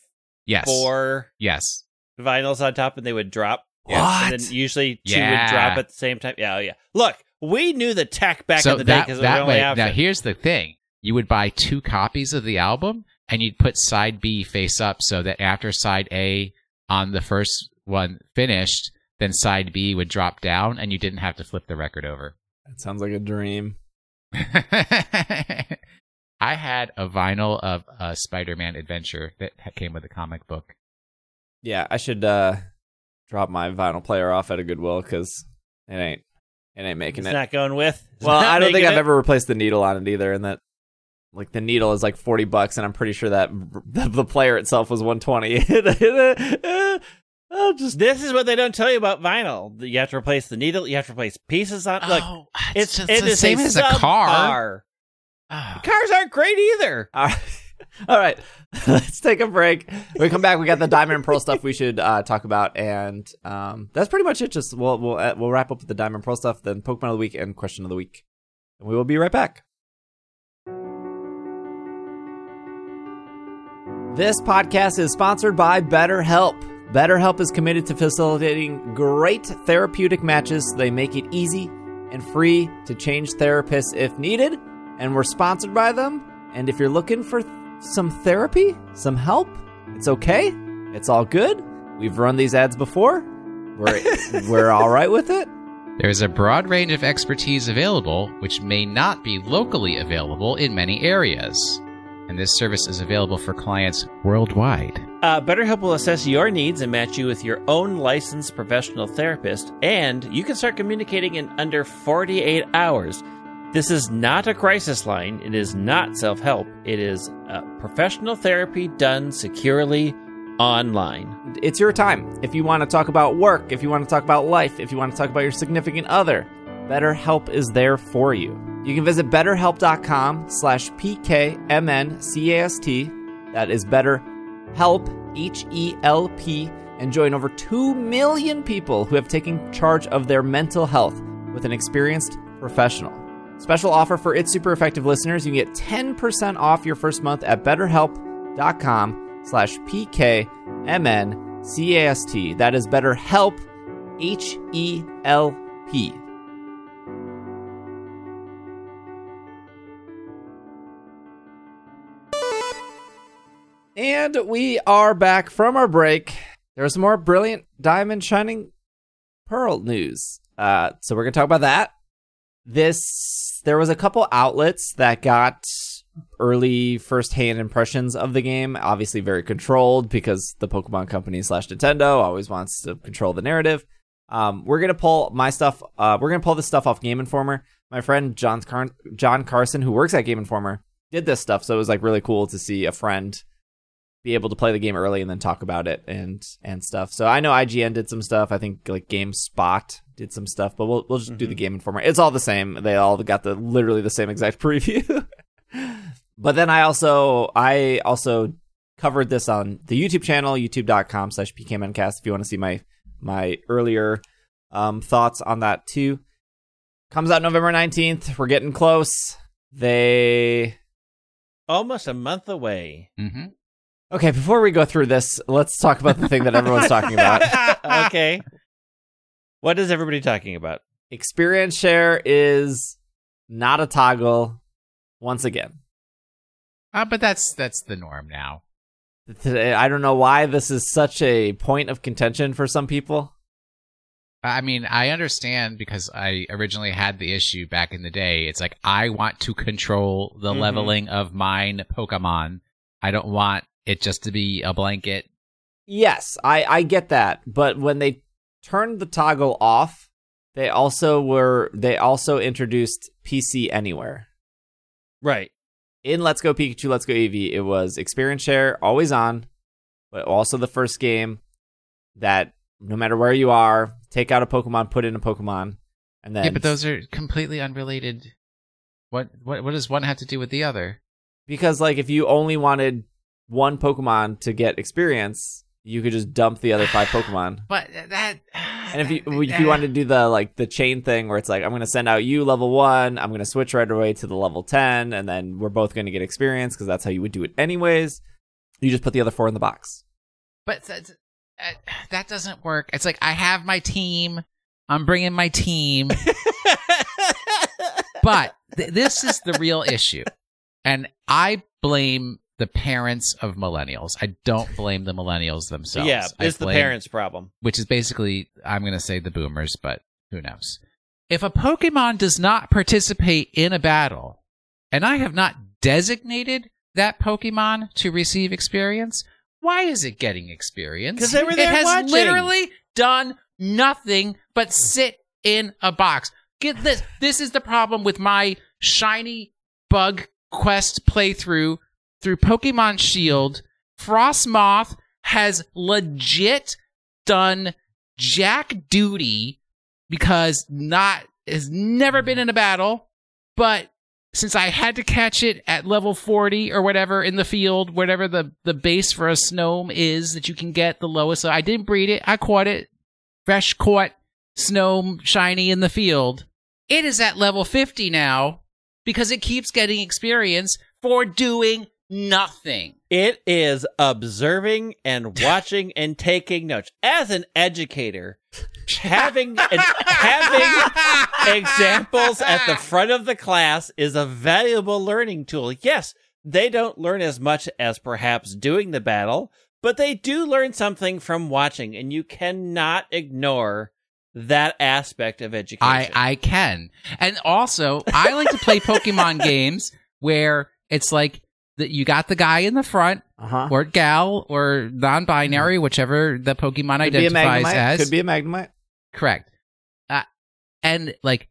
Yes, four yes. vinyls on top and they would drop? What? And then usually two Yeah. would drop at the same time. Yeah, oh yeah. Look, we knew the tech back so in the day that because it that only way. option. Now here's the thing: you would buy two copies of the album, and you'd put side B face up, so that after side A on the first one finished, then side B would drop down, and you didn't have to flip the record over. that sounds like a dream. I had a vinyl of a Spider-Man adventure that came with a comic book. Yeah, I should uh, drop my vinyl player off at a Goodwill because it ain't it ain't making it's it. not going with. It's well, I don't think making I've it. ever replaced the needle on it either, and that like the needle is like forty bucks, and I'm pretty sure that the, the player itself was one twenty. I'll just This is what they don't tell you about vinyl. You have to replace the needle. You have to replace pieces on. Look, oh, it's just it the same a as a car. subpar. Cars aren't great either. All right. All right. Let's take a break. When we come back, we got the diamond and pearl stuff we should uh, talk about, and um, that's pretty much it. Just we'll we'll uh, we'll wrap up with the diamond and pearl stuff, then Pokemon of the week and question of the week, and we will be right back. This podcast is sponsored by BetterHelp. BetterHelp is committed to facilitating great therapeutic matches. They make it easy and free to change therapists if needed, and we're sponsored by them. And if you're looking for some therapy, some help, it's okay. It's all good. We've run these ads before. We're we're all right with it. There is a broad range of expertise available, which may not be locally available in many areas. And this service is available for clients worldwide. Uh, BetterHelp will assess your needs and match you with your own licensed professional therapist, and you can start communicating in under 48 hours. This is not a crisis line. It is not self help. It is professional therapy done securely online. It's your time. If you want to talk about work, if you want to talk about life, if you want to talk about your significant other, BetterHelp is there for you. You can visit betterhelp.com slash PKMNCAST. That is BetterHelp, H-E-L-P, and join over 2 million people who have taken charge of their mental health with an experienced professional. Special offer for It's Super Effective listeners. You can get 10% off your first month at betterhelp.com slash PKMNCAST. That is BetterHelp, H-E-L-P. And we are back from our break. There's more brilliant diamond shining pearl news. Uh, so we're gonna talk about that. This there was a couple outlets that got early first-hand impressions of the game. Obviously, very controlled because the Pokemon Company slash Nintendo always wants to control the narrative. Um, we're gonna pull my stuff. Uh, we're gonna pull this stuff off Game Informer. My friend John Car- John Carson, who works at Game Informer, did this stuff, so it was like really cool to see a friend be able to play the game early and then talk about it and and stuff. So I know IGN did some stuff. I think like GameSpot did some stuff, but we'll we'll just mm-hmm. do the Game Informer. It's all the same. They all got the literally the same exact preview. but then I also I also covered this on the YouTube channel, youtube.com slash pkmncast if you want to see my my earlier um, thoughts on that too. Comes out November 19th. We're getting close. They almost a month away. Mm-hmm. Okay, before we go through this, let's talk about the thing that everyone's talking about. okay. What is everybody talking about? Experience share is not a toggle once again. Uh, but that's that's the norm now. I don't know why this is such a point of contention for some people. I mean, I understand because I originally had the issue back in the day. It's like I want to control the mm-hmm. leveling of mine Pokemon. I don't want it just to be a blanket. Yes, I I get that, but when they turned the toggle off, they also were they also introduced PC Anywhere. Right. In Let's Go Pikachu, Let's Go Eevee, it was experience share always on, but also the first game that no matter where you are, take out a Pokemon, put in a Pokemon, and then Yeah, but those are completely unrelated. What what what does one have to do with the other? Because like if you only wanted one Pokemon to get experience, you could just dump the other five Pokemon. But that, and if you if you wanted to do the like the chain thing where it's like I'm gonna send out you level one, I'm gonna switch right away to the level ten, and then we're both gonna get experience because that's how you would do it anyways. You just put the other four in the box. But that, uh, that doesn't work. It's like I have my team. I'm bringing my team. but th- this is the real issue, and I blame the parents of millennials. I don't blame the millennials themselves. Yeah, it's the parents' problem. Which is basically, I'm going to say the boomers, but who knows? If a Pokemon does not participate in a battle, and I have not designated that Pokemon to receive experience, why is it getting experience? Because they were there It has watching. literally done nothing but sit in a box. Get this. This is the problem with my shiny bug quest playthrough through Pokemon Shield, Frosmoth has legit done jack duty because not has never been in a battle, but since I had to catch it at level 40 or whatever in the field, whatever the, the base for a Snom is that you can get the lowest. So I didn't breed it. I caught it. Fresh caught Snom shiny in the field. It is at level 50 now because it keeps getting experience for doing nothing. It is observing and watching and taking notes. As an educator, having an, having examples at the front of the class is a valuable learning tool. Yes, they don't learn as much as perhaps doing the battle, but they do learn something from watching, and you cannot ignore that aspect of education. I, I can. And also, I like to play Pokemon games where it's like that you got the guy in the front Uh huh. or gal or non-binary, whichever the Pokemon Could identifies as. Could be a Magnemite. Correct. Uh, and like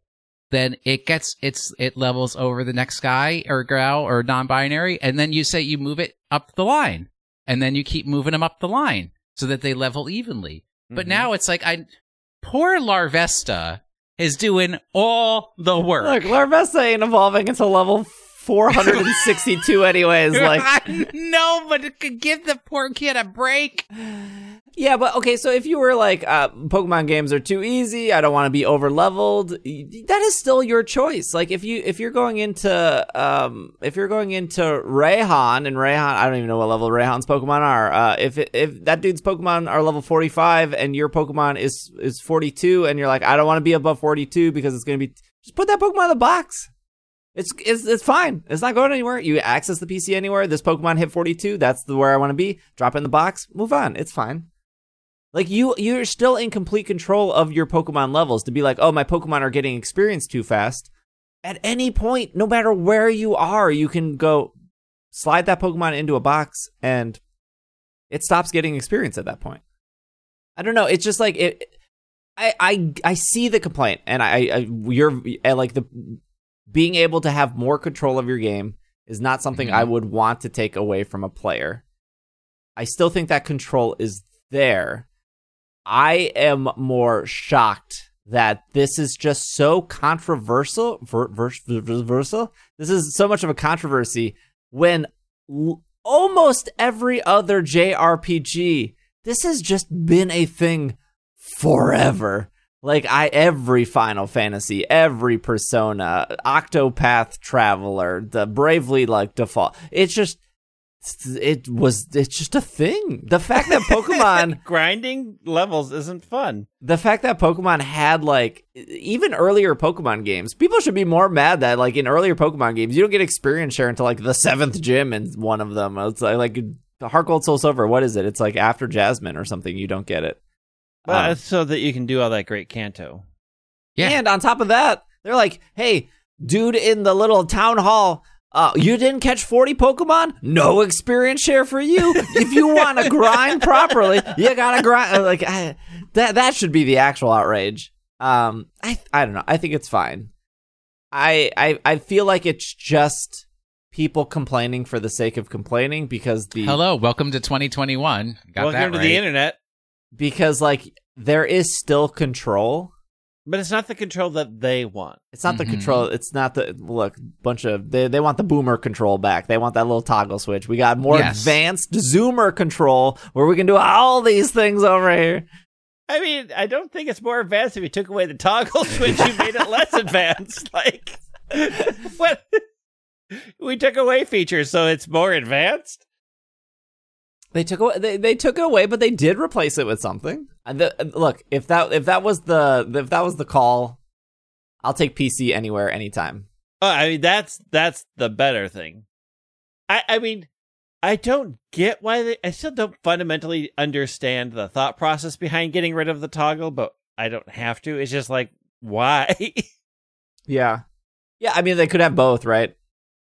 then it gets it's it levels over the next guy or gal or non-binary, and then you say you move it up the line, and then you keep moving them up the line so that they level evenly. But Mhm. now it's like I poor Larvesta is doing all the work. Look, Larvesta ain't evolving until level 462 anyways. Like, no but it could give the poor kid a break. yeah, but okay, so if you were like, uh, Pokemon games are too easy, I don't want to be over leveled, that is still your choice. Like, if you, if you're going into, um, if you're going into Raihan, and Raihan, I don't even know what level Raihan's Pokemon are, uh, if, it, if that dude's Pokemon are level 45 and your Pokemon is, is 42, and you're like, I don't want to be above 42 because it's going to be, just put that Pokemon in the box. It's, it's it's fine. It's not going anywhere. You access the PC anywhere. This Pokemon hit 42. That's the where I want to be. Drop in the box. Move on. It's fine. Like you you're still in complete control of your Pokemon levels to be like, "Oh, my Pokemon are getting experience too fast." At any point, no matter where you are, you can go slide that Pokemon into a box and it stops getting experience at that point. I don't know. It's just like it I I I see the complaint and I, I you're I like the being able to have more control of your game is not something Mhm. I would want to take away from a player. I still think that control is there. I am more shocked that this is just so controversial. Ver, ver, ver, ver- this is so much of a controversy when l- almost every other JRPG, this has just been a thing forever. Like I every Final Fantasy, every Persona, Octopath Traveler, the Bravely like default. It's just it was it's just a thing. The fact that Pokemon grinding levels isn't fun. the fact that Pokemon had like even earlier Pokemon games, people should be more mad that like in earlier Pokemon games you don't get experience share until like the seventh gym in one of them. It's like like Heart Gold Soul Silver. What is it? It's like after Jasmine or something. You don't get it. Well, Um, so that you can do all that great Kanto. Yeah. And on top of that, they're like, hey, dude in the little town hall, uh, you didn't catch 40 Pokemon? No experience share for you. if you want to grind properly, you gotta grind. Like, I, that, that should be the actual outrage. Um, I, I don't know. I think it's fine. I, I, I feel like it's just people complaining for the sake of complaining because the, Hello, welcome to 2021. Got Welcome that to right. the internet. Because like there is still control But it's not the control that they want. It's not the Mhm. control. It's not the look. Bunch of they they want the boomer control back. They want that little toggle switch. We got more Yes. advanced zoomer control where we can do all these things over here. I mean, I don't think it's more advanced if you took away the toggle switch. You made it less advanced. Like, what? We took away features, so it's more advanced. They took away. They, they took it away, but they did replace it with something. And the, uh, look, if that if that was the if that was the call, I'll take PC anywhere, anytime. Oh, I mean, that's that's the better thing. I I mean, I don't get why they. I still don't fundamentally understand the thought process behind getting rid of the toggle, but I don't have to. It's just like why, Yeah, yeah. I mean, they could have both, right?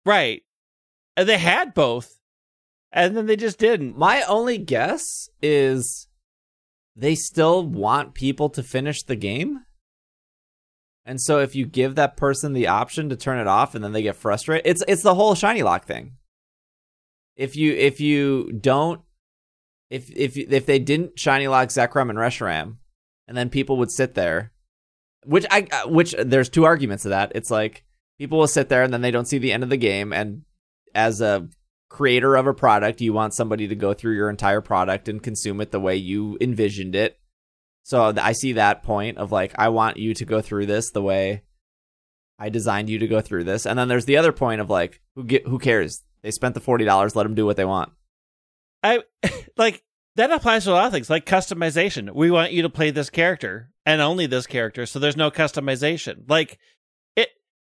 right? Uh, they had both, and then they just didn't. My only guess is they still want people to finish the game. And so if you give that person the option to turn it off and then they get frustrated, it's it's the whole shiny lock thing. If you if you don't if if if they didn't shiny lock Zekrom and Reshiram and then people would sit there which I uh, which there's two arguments to that. It's like people will sit there and then they don't see the end of the game and as a creator of a product, you want somebody to go through your entire product and consume it the way you envisioned it. So I see that point of like, I want you to go through this the way I designed you to go through this. And then there's the other point of like, who get, who cares? They spent the forty dollars. Let them do what they want. I like that applies to a lot of things, like customization. We want you to play this character and only this character, so there's no customization. Like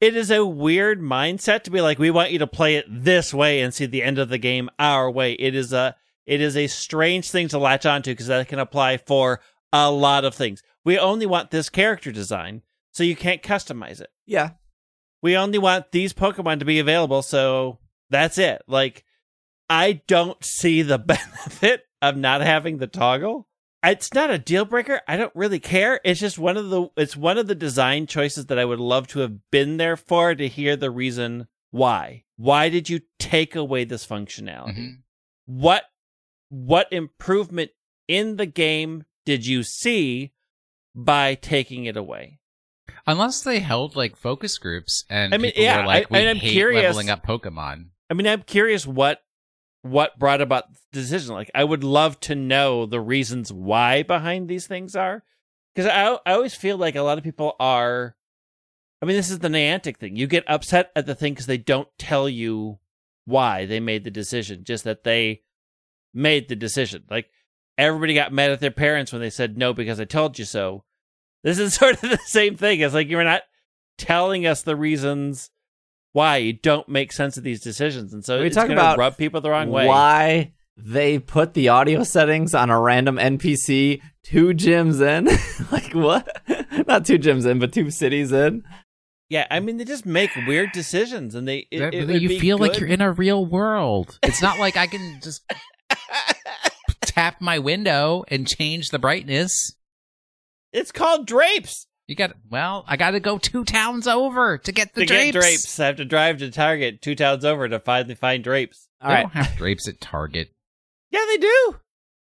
it is a weird mindset to be like, we want you to play it this way and see the end of the game our way. It is a it is a strange thing to latch onto because that can apply for a lot of things. We only want this character design, so you can't customize it. Yeah, We only want these Pokemon to be available, so that's it. Like I don't see the benefit of not having the toggle. It's not a deal breaker. I don't really care. It's just one of the it's one of the design choices that I would love to have been there for to hear the reason why. Why did you take away this functionality? Mhm. What what improvement in the game did you see by taking it away? Unless they held like focus groups and I mean, people yeah, were like, I- hate curious- leveling up Pokemon. I mean, I'm curious what what brought about the decision. Like, I would love to know the reasons why behind these things are, because I I always feel like a lot of people are. I mean, this is the Niantic thing. You get upset at the thing because they don't tell you why they made the decision, just that they made the decision. Like everybody got mad at their parents when they said no because I told you so. This is sort of the same thing. It's like you're not telling us the reasons why you don't make sense of these decisions, and so We it's talk about rub people the wrong way. Why they put the audio settings on a random NPC two gyms in? like what? Not two gyms in, but two cities in. Yeah, I mean they just make weird decisions, and they it, it you be feel like you're in a real world. It's not like I can just tap my window and change the brightness. It's called drapes. You got well, I got to go two towns over to get the to drapes. get drapes, I have to drive to Target two towns over to finally find drapes. All They right. don't have drapes at Target. Yeah, they do.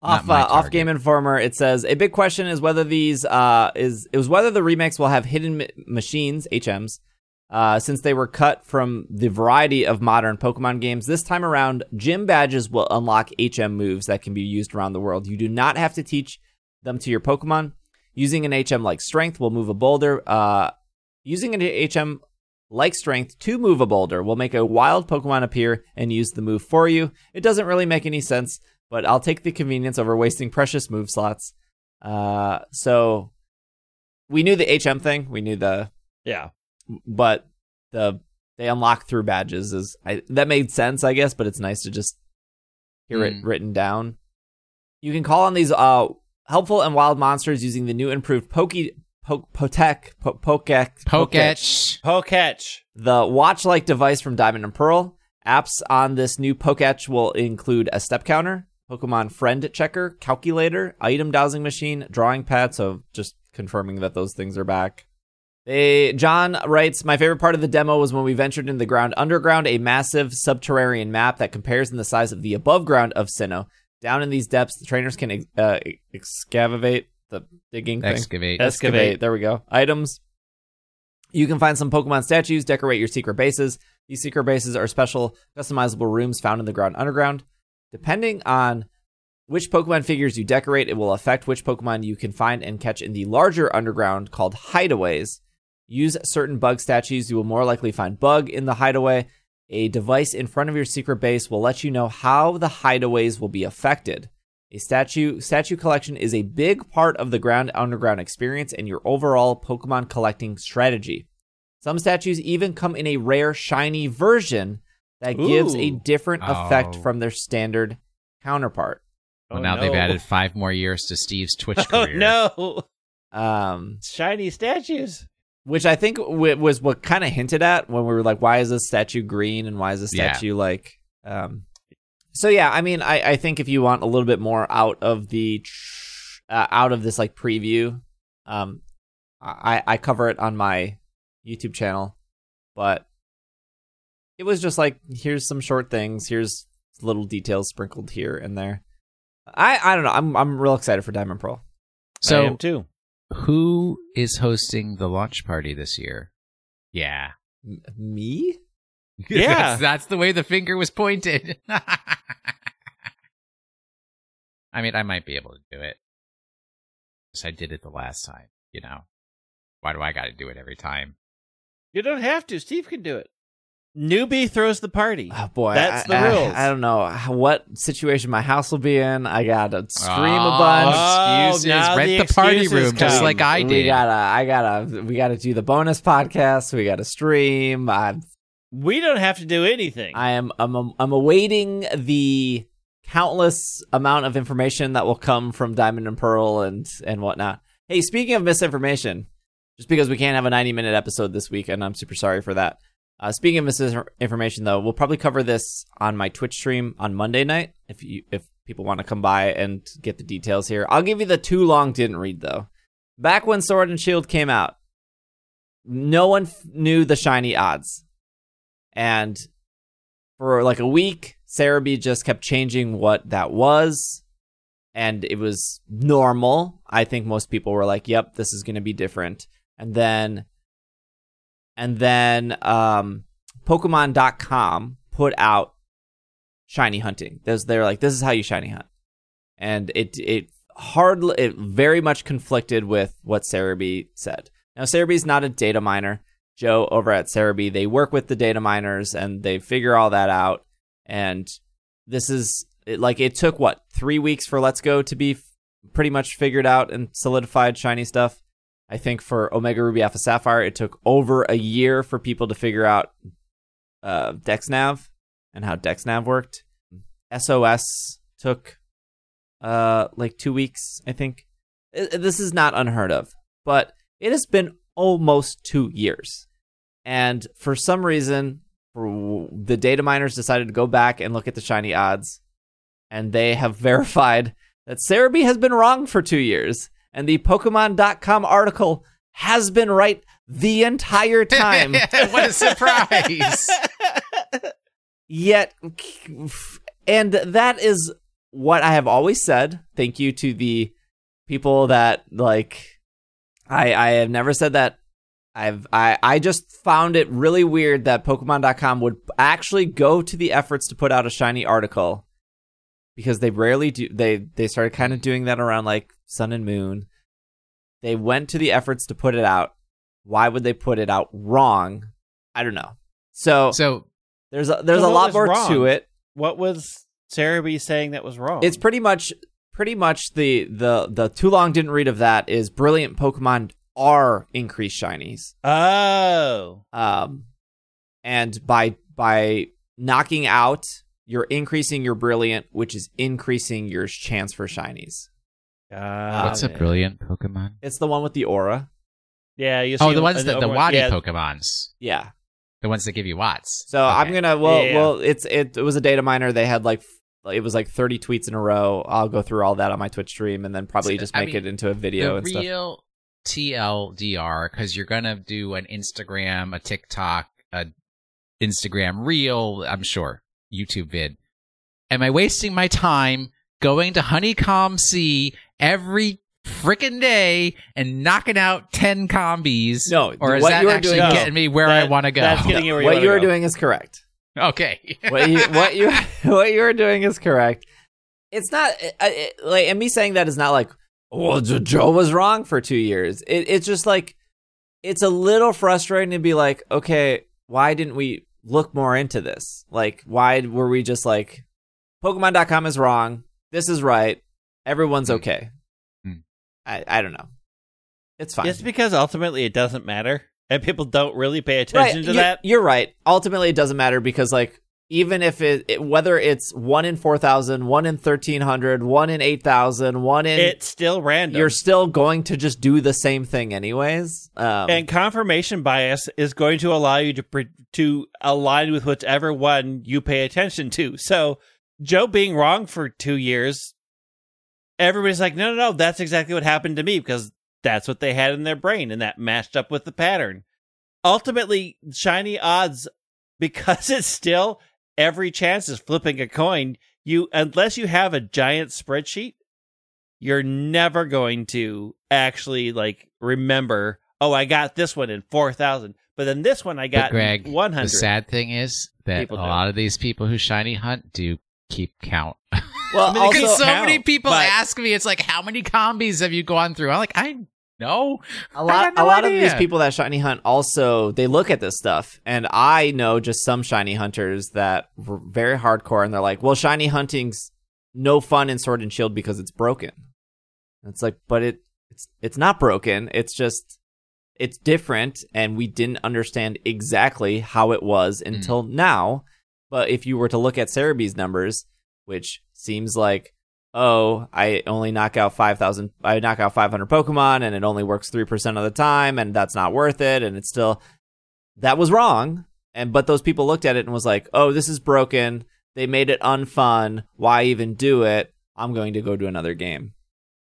Off uh, off. Game Informer, it says a big question is whether these uh is it was whether the remakes will have hidden ma- machines HMs. Uh, since they were cut from the variety of modern Pokemon games, this time around, gym badges will unlock HM moves that can be used around the world. You do not have to teach them to your Pokemon. Using an HM like Strength will move a boulder. Uh, using an HM like Strength to move a boulder will make a wild Pokemon appear and use the move for you. It doesn't really make any sense, but I'll take the convenience over wasting precious move slots. Uh, so we knew the HM thing. We knew the, Yeah. but the they unlock through badges is I, that made sense, I guess. But it's nice to just hear it Mm. written down. You can call on these uh helpful and wild monsters using the new improved Poke po- Potek po- Pokek Poketch. Poketch. the watch like device from Diamond and Pearl. Apps on this new Poketch will include a step counter, Pokemon friend checker, calculator, item dowsing machine, drawing pad. So just confirming that those things are back. They, John writes, My favorite part of the demo was when we ventured into the ground underground, a massive subterranean map that compares in the size of the above ground of Sinnoh. Down in these depths, the trainers can uh, excavate the digging thing. Excavate. Excavate. There we go. Items. You can find some Pokemon statues, decorate your secret bases. These secret bases are special, customizable rooms found in the ground underground. Depending on which Pokemon figures you decorate, it will affect which Pokemon you can find and catch in the larger underground called hideaways. Use certain bug statues, you will more likely find bug in the hideaway. A device in front of your secret base will let you know how the hideaways will be affected. A statue statue collection is a big part of the ground underground experience and your overall Pokemon collecting strategy. Some statues even come in a rare shiny version that gives a Ooh. different effect Oh. from their standard counterpart. Well, Oh, now they've added five more years to Steve's Twitch career. Oh no! Um, Shiny statues. Which I think w- was what kind of hinted at when we were like, why is this statue green and why is this Yeah. statue like? Um, so yeah, I mean, I, I think if you want a little bit more out of the tr- uh, out of this like preview, um, I I cover it on my YouTube channel, but it was just like here's some short things, here's little details sprinkled here and there. I I don't know. I'm I'm real excited for Diamond Pearl. I So, am too. Who is hosting the launch party this year? Yeah. M- me? Yeah. that's, that's the way the finger was pointed. I mean, I might be able to do it. I did it the last time, you know. Why do I got to do it every time? You don't have to. Steve can do it. Newbie throws the party. Oh boy, That's I- the I- rules. I, don't know what situation my house will be in. I gotta scream Oh, a bunch. Oh, excuses. now Rent the the, party excuses room just like I we gotta, I gotta, we gotta do the bonus podcast. We gotta stream. I'm, We don't have to do anything. I am, I'm, I'm awaiting the countless amount of information that will come from Diamond and Pearl and and whatnot. Hey, speaking of misinformation, just because we can't have a 90 minute episode this week, and I'm super sorry for that. Uh, speaking of misinformation, though, we'll probably cover this on my Twitch stream on Monday night. If you if people want to come by and get the details here, I'll give you the too long didn't read though. Back when Sword and Shield came out, no one f- knew the shiny odds, and for like a week, Serebii just kept changing what that was, and it was normal. I think most people were like, "Yep, this is going to be different," and then and then um, Pokemon.com put out shiny hunting. There's, they're like, this is how you shiny hunt, and it it hardly it very much conflicted with what Serebii said. Now Serebii's not a data miner. Joe over at Serebii, they work with the data miners and they figure all that out. And this is like it took what three weeks for Let's Go to be pretty much figured out and solidified shiny stuff. I think for Omega Ruby Alpha Sapphire, it took over a year for people to figure out uh, DexNav and how DexNav worked. SOS took uh, like two weeks, I think. I- this is not unheard of, but it has been almost two years. And for some reason, the data miners decided to go back and look at the shiny odds, and they have verified that Serebii has been wrong for two years and the Pokemon.com article has been right the entire time. what a surprise! Yet, and that is what I have always said. Thank you to the people that like. I I have never said that. I've I I just found it really weird that Pokemon.com would actually go to the efforts to put out a shiny article because they rarely do. They they started kind of doing that around like Sun and Moon. They went to the efforts to put it out. Why would they put it out wrong? I don't know. So, so there's a, there's So a lot more wrong? to it. What was Serebii saying that was wrong? It's pretty much pretty much the the the too long didn't read of that is brilliant Pokemon are increased shinies. oh, Um and by by knocking out you're increasing your brilliant, which is increasing your chance for shinies. Got what's a it. brilliant Pokemon? It's the one with the aura. Yeah, you Oh, the ones that the over- Wadi yeah, Pokemons, Yeah. the ones that give you Watts. So I'm gonna well Yeah. well it's it, it was a data miner. They had like it was like 30 tweets in a row. I'll go through all that on my Twitch stream and then probably So, just I make mean, it into a video the and stuff. real TLDR because you're gonna do an Instagram, a TikTok, a Instagram reel. I'm sure YouTube vid. Am I wasting my time going to Honeycalm Sea every freaking day and knocking out ten combis? No, or is what that you are actually doing- getting me where I want to go? that's getting you where you what wanna you are go. doing is correct. okay. what you what you what you are doing is correct. It's not it, it, like and me saying that is not like well Joe was wrong for two years. It, it's just like it's a little frustrating to be like okay why didn't we look more into this like why were we just like Pokemon.com is wrong this is right everyone's Hmm. okay. Hmm. I I don't know. It's fine. It's because ultimately it doesn't matter, and people don't really pay right, attention to you- that. You're right. Ultimately, it doesn't matter because, like, even if it, it whether it's one in 4,000, one in 1,300, one in 8,000, one in. It's still random. you're still going to just do the same thing, anyways. Um, and confirmation bias is going to allow you to pre- to align with whichever one you pay attention to. So Joe being wrong for two years, everybody's like, no, no, no, that's exactly what happened to me because that's what they had in their brain, and that matched up with the pattern. Ultimately, shiny odds because it's still every chance is flipping a coin. You unless you have a giant spreadsheet, you're never going to actually like remember. Oh, I got this one in four thousand, but then this one I got But Greg, one the sad thing is that People a do. lot of these people who shiny hunt do keep count. well, I mean, also, Because so count, many people but- ask me, it's like, how many Combees have you gone through? I'm like, I know. a lot, no a lot of these people that shiny hunt also they look at this stuff, and I know just some shiny hunters that were very hardcore, and they're like, "Well, shiny hunting's no fun in Sword and Shield because it's broken." And it's like, but it it's it's not broken. It's just it's different, and we didn't understand exactly how it was hmm. until now. But if you were to look at Serebii's numbers, which seems like oh, I only knock out 5,000, I knock out 500 Pokemon and it only works 3% of the time and that's not worth it. And it's still, that was wrong. and but those people looked at it and was like, "Oh, this is broken. They made it unfun. Why even do it? I'm going to go to another game."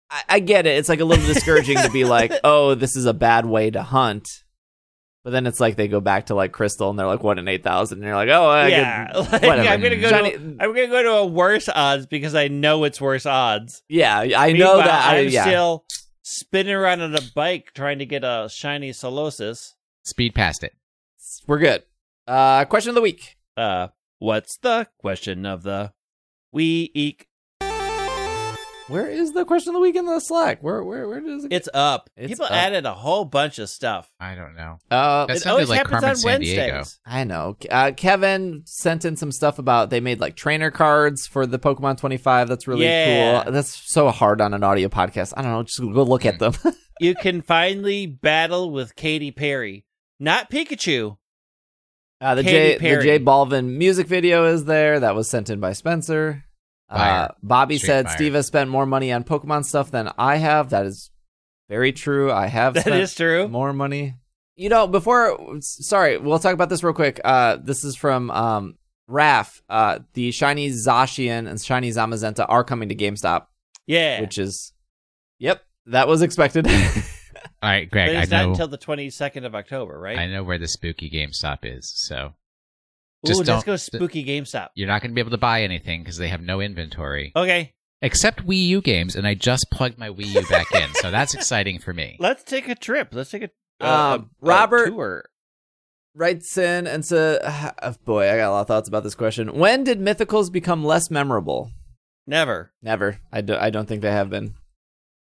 I, I get it. It's like a little discouraging to be like, "Oh, this is a bad way to hunt." But then it's like they go back to like Crystal and they're like one in eight thousand, and you're like, oh I yeah, could- like, whatever. I'm gonna go. Johnny- to, I'm gonna go to a worse odds because I know it's worse odds. yeah, I know that. I, I'm yeah, still spinning around on a bike trying to get a shiny Solosis. Speed past it. we're good. Uh, question of the week. Uh, what's the question of the week? Where is the question of the week in the Slack? Where where where does it? It's up. It's People up. added a whole bunch of stuff. I don't know. uh, That it always like happens Carmen on San Diego. I know. Uh, Kevin sent in some stuff about they made like trainer cards for the Pokemon 25. That's really Yeah. cool. That's so hard on an audio podcast. I don't know. Just go look at them. You can finally battle with Katy Perry, not Pikachu. Uh, the Katy J the J Balvin music video is there. That was sent in by Spencer. Uh, Bobby Straight said fire. Steve has spent more money on Pokemon stuff than I have. That is very true. I have That spent is true. more money. You know, before sorry, we'll talk about this real quick. Uh, this is from um Raf. Uh, the shiny Zacian and shiny Zamazenta are coming to GameStop, Yeah, which is, yep, that was expected. All right, but Greg. I it's not know. until the 22nd of October, right? I know where the spooky GameStop is. So Ooh, just let's go spooky GameStop. you're not going to be able to buy anything because they have no inventory Okay, except Wii U games, and I just plugged my Wii U back in, so that's exciting for me. let's take a trip. Let's take a uh, Um, a- a Robert- tour. Writes in and says, oh, "Boy, I got a lot of thoughts about this question. When did mythicals become less memorable? Never. Never. I, do, I don't think they have been.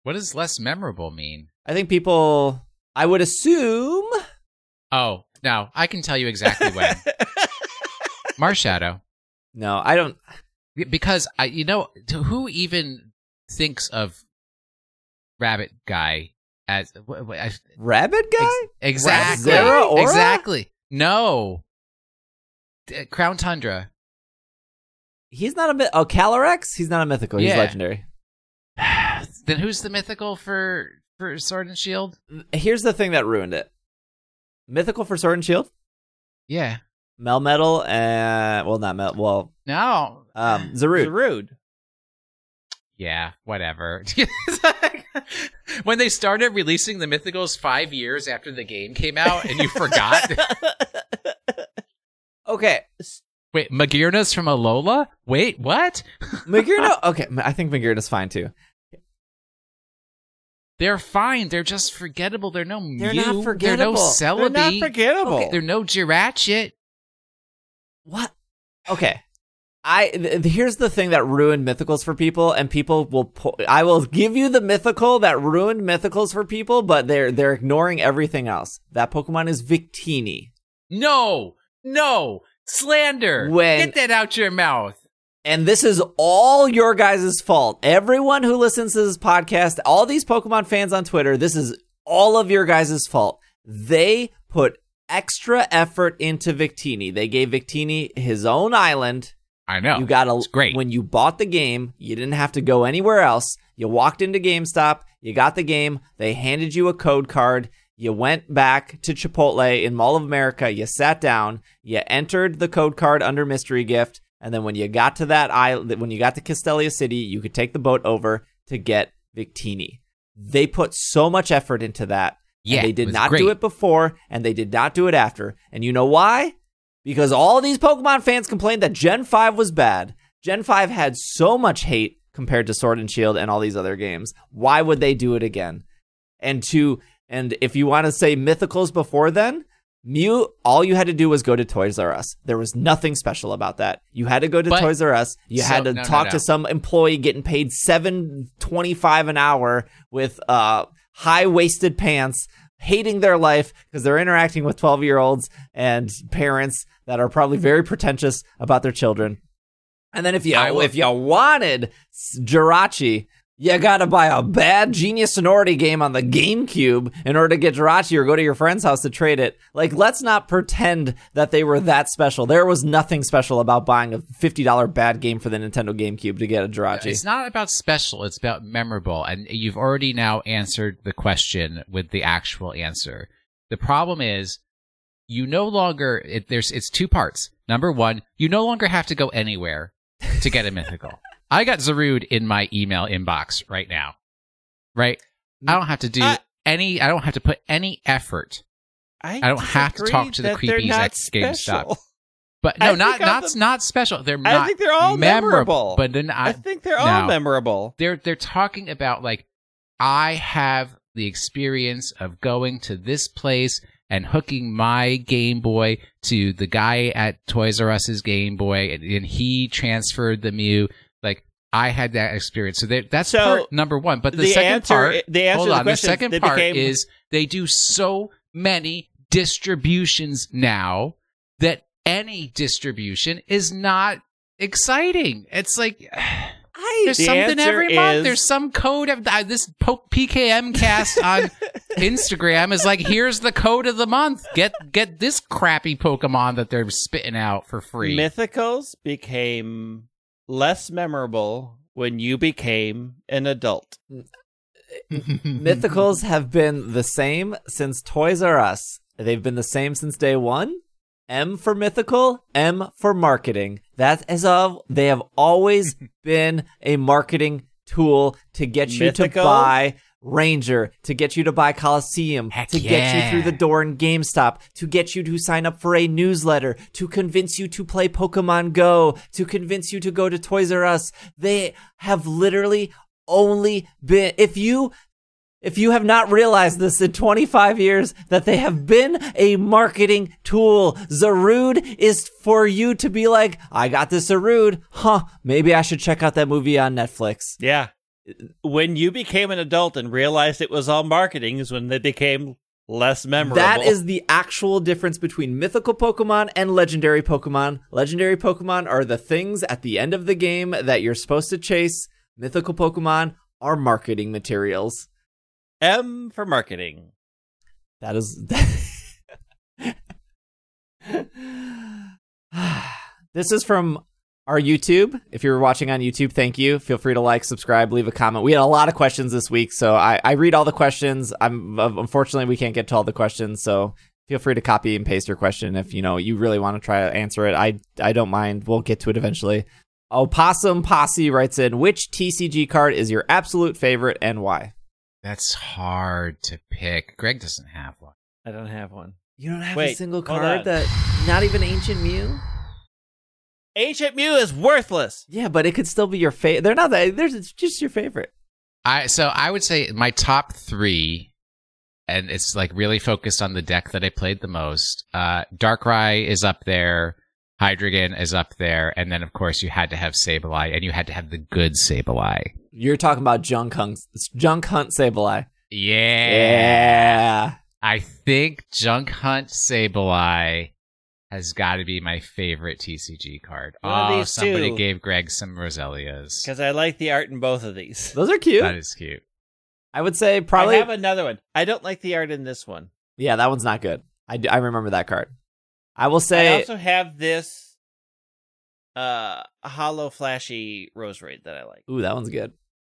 What does less memorable mean? I think people. I would assume. Oh no, I can tell you exactly when. Marshadow. No, I don't. because I, you know, who even thinks of Rabbit Guy as wh- wh- I- Rabbit guy. ex- exactly, exactly? No, D- Crown Tundra. He's not a myth. Oh, Calyrex. He's not a mythical. He's legendary. then who's the mythical for for Sword and Shield? Here's the thing that ruined it. Mythical for Sword and Shield, Yeah, Melmetal, and well, not Mel. Well, no, um, It's Zarude. rude. yeah, whatever. when they started releasing the mythicals five years after the game came out, and you forgot. Okay, Wait, Magearna's from Alola? Wait, what? Magearna. Okay, I think Magearna's fine too. They're fine. They're just forgettable. They're no They're Mew. not They're no forgettable. They're not Celebi. forgettable. They're no Jirachi. What? Okay. I th- here's the thing that ruined mythicals for people, and people will. Po- I will give you the mythical that ruined mythicals for people, but they're they're ignoring everything else. That Pokemon is Victini, No, no. Slander. When- Get that out your mouth. and this is all your guys' fault. Everyone who listens to this podcast, all these Pokemon fans on Twitter, this is all of your guys' fault. They put extra effort into Victini. They gave Victini his own island. I know. You got a It's great. when you bought the game, you didn't have to go anywhere else. You walked into GameStop, you got the game, they handed you a code card, you went back to Chipotle in Mall of America, you sat down, you entered the code card under mystery gift, and then when you got to that island, when you got to Castelia City, you could take the boat over to get Victini. They put so much effort into that. And Yeah, they did not great. do it before, and they did not do it after. And you know why? Because all these Pokemon fans complained that Gen 5 was bad. Gen 5 had so much hate compared to Sword and Shield and all these other games. Why would they do it again? And to and if you want to say mythicals before then, Mew, all you had to do was go to Toys R Us. There was nothing special about that. You had to go to But- Toys R Us. You So- had to no, no, talk no. to some employee getting paid seven twenty five an hour with uh high waisted pants, hating their life because they're interacting with twelve year olds and parents that are probably very pretentious about their children. And then if you if you wanted Jirachi, you gotta buy a bad Genius Sonority game on the GameCube in order to get Jirachi or go to your friend's house to trade it. Like, let's not pretend that they were that special. There was nothing special about buying a $50 bad game for the Nintendo GameCube to get a Jirachi. It's not about special, it's about memorable. And you've already now answered the question with the actual answer. The problem is you no longer it, there's it's two parts. Number one, you no longer have to go anywhere to get a mythical. I got Zarude in my email inbox right now. Right? I don't have to do I- any I don't have to put any effort. I don't have to talk to the creepies at GameStop. But no, not not the- not special. They're not I think they're all memorable. But then I I, think they're all No. memorable. they're they're talking about like I have the experience of going to this place and hooking my Game Boy to the guy at Toys R Us's Game Boy, and, and he transferred the Mew. Like I had that experience, so they- that's So, part number one. But the, the second answer- part, the answer hold to the on, the question is second they part became- is they do so many distributions now that any distribution is not exciting. It's like. I There's The something answer every month. There's some code of uh, this po- PKM cast on Instagram is like, here's the code of the month. Get get this crappy Pokemon that they're spitting out for free. Mythicals became less memorable when you became an adult. Mm. Mythicals have been the same since Toys R Us. They've been the same since day one. M for mythical, M for marketing. That is of they have always been a marketing tool to get you to buy Ranger, to get you to buy Colosseum, Heck to get you through the door in GameStop, to get you to sign up for a newsletter, to convince you to play Pokemon Go, to convince you to go to Toys R Us. They have literally only been if you if you have not realized this in 25 years that they have been a marketing tool, Zarude is for you to be like, I got this Zarude. Huh, maybe I should check out that movie on Netflix. Yeah. When you became an adult and realized it was all marketing is when they became less memorable. That is the actual difference between mythical Pokemon and legendary Pokemon. Legendary Pokemon are the things at the end of the game that you're supposed to chase. Mythical Pokemon are marketing materials. M for marketing. That is. this is from our YouTube. If you're watching on YouTube, thank you. Feel free to like, subscribe, leave a comment. We had a lot of questions this week, so I, I read all the questions. I'm um, unfortunately we can't get to all the questions, so feel free to copy and paste your question if you know you really want to try to answer it. I I don't mind. We'll get to it eventually. Opossum Posse writes in, which TCG card is your absolute favorite and why? That's hard to pick. Greg doesn't have one. I don't have one. You don't have a single card that not even Ancient Mew? Ancient Mew is worthless. Yeah, but it could still be your favorite. They're not that. There's it's just your favorite. I so I would say my top three, and it's like really focused on the deck that I played the most. Uh, Darkrai is up there. Hydreigon is up there, and then of course you had to have Sableye, and you had to have the good Sableye. You're talking about Junk Hunt, Junk Hunt Sableye. Yeah. Yeah. I think Junk Hunt Sableye has got to be my favorite TCG card. One of oh, these somebody two. gave Greg some Roselias. Because I like the art in both of these. Those are cute. That is cute. I would say probably. I have another one. I don't like the art in this one. yeah, that one's not good. I, do- I remember that card. I will say. I also have this uh hollow flashy Roserade that I like. Ooh, that one's good.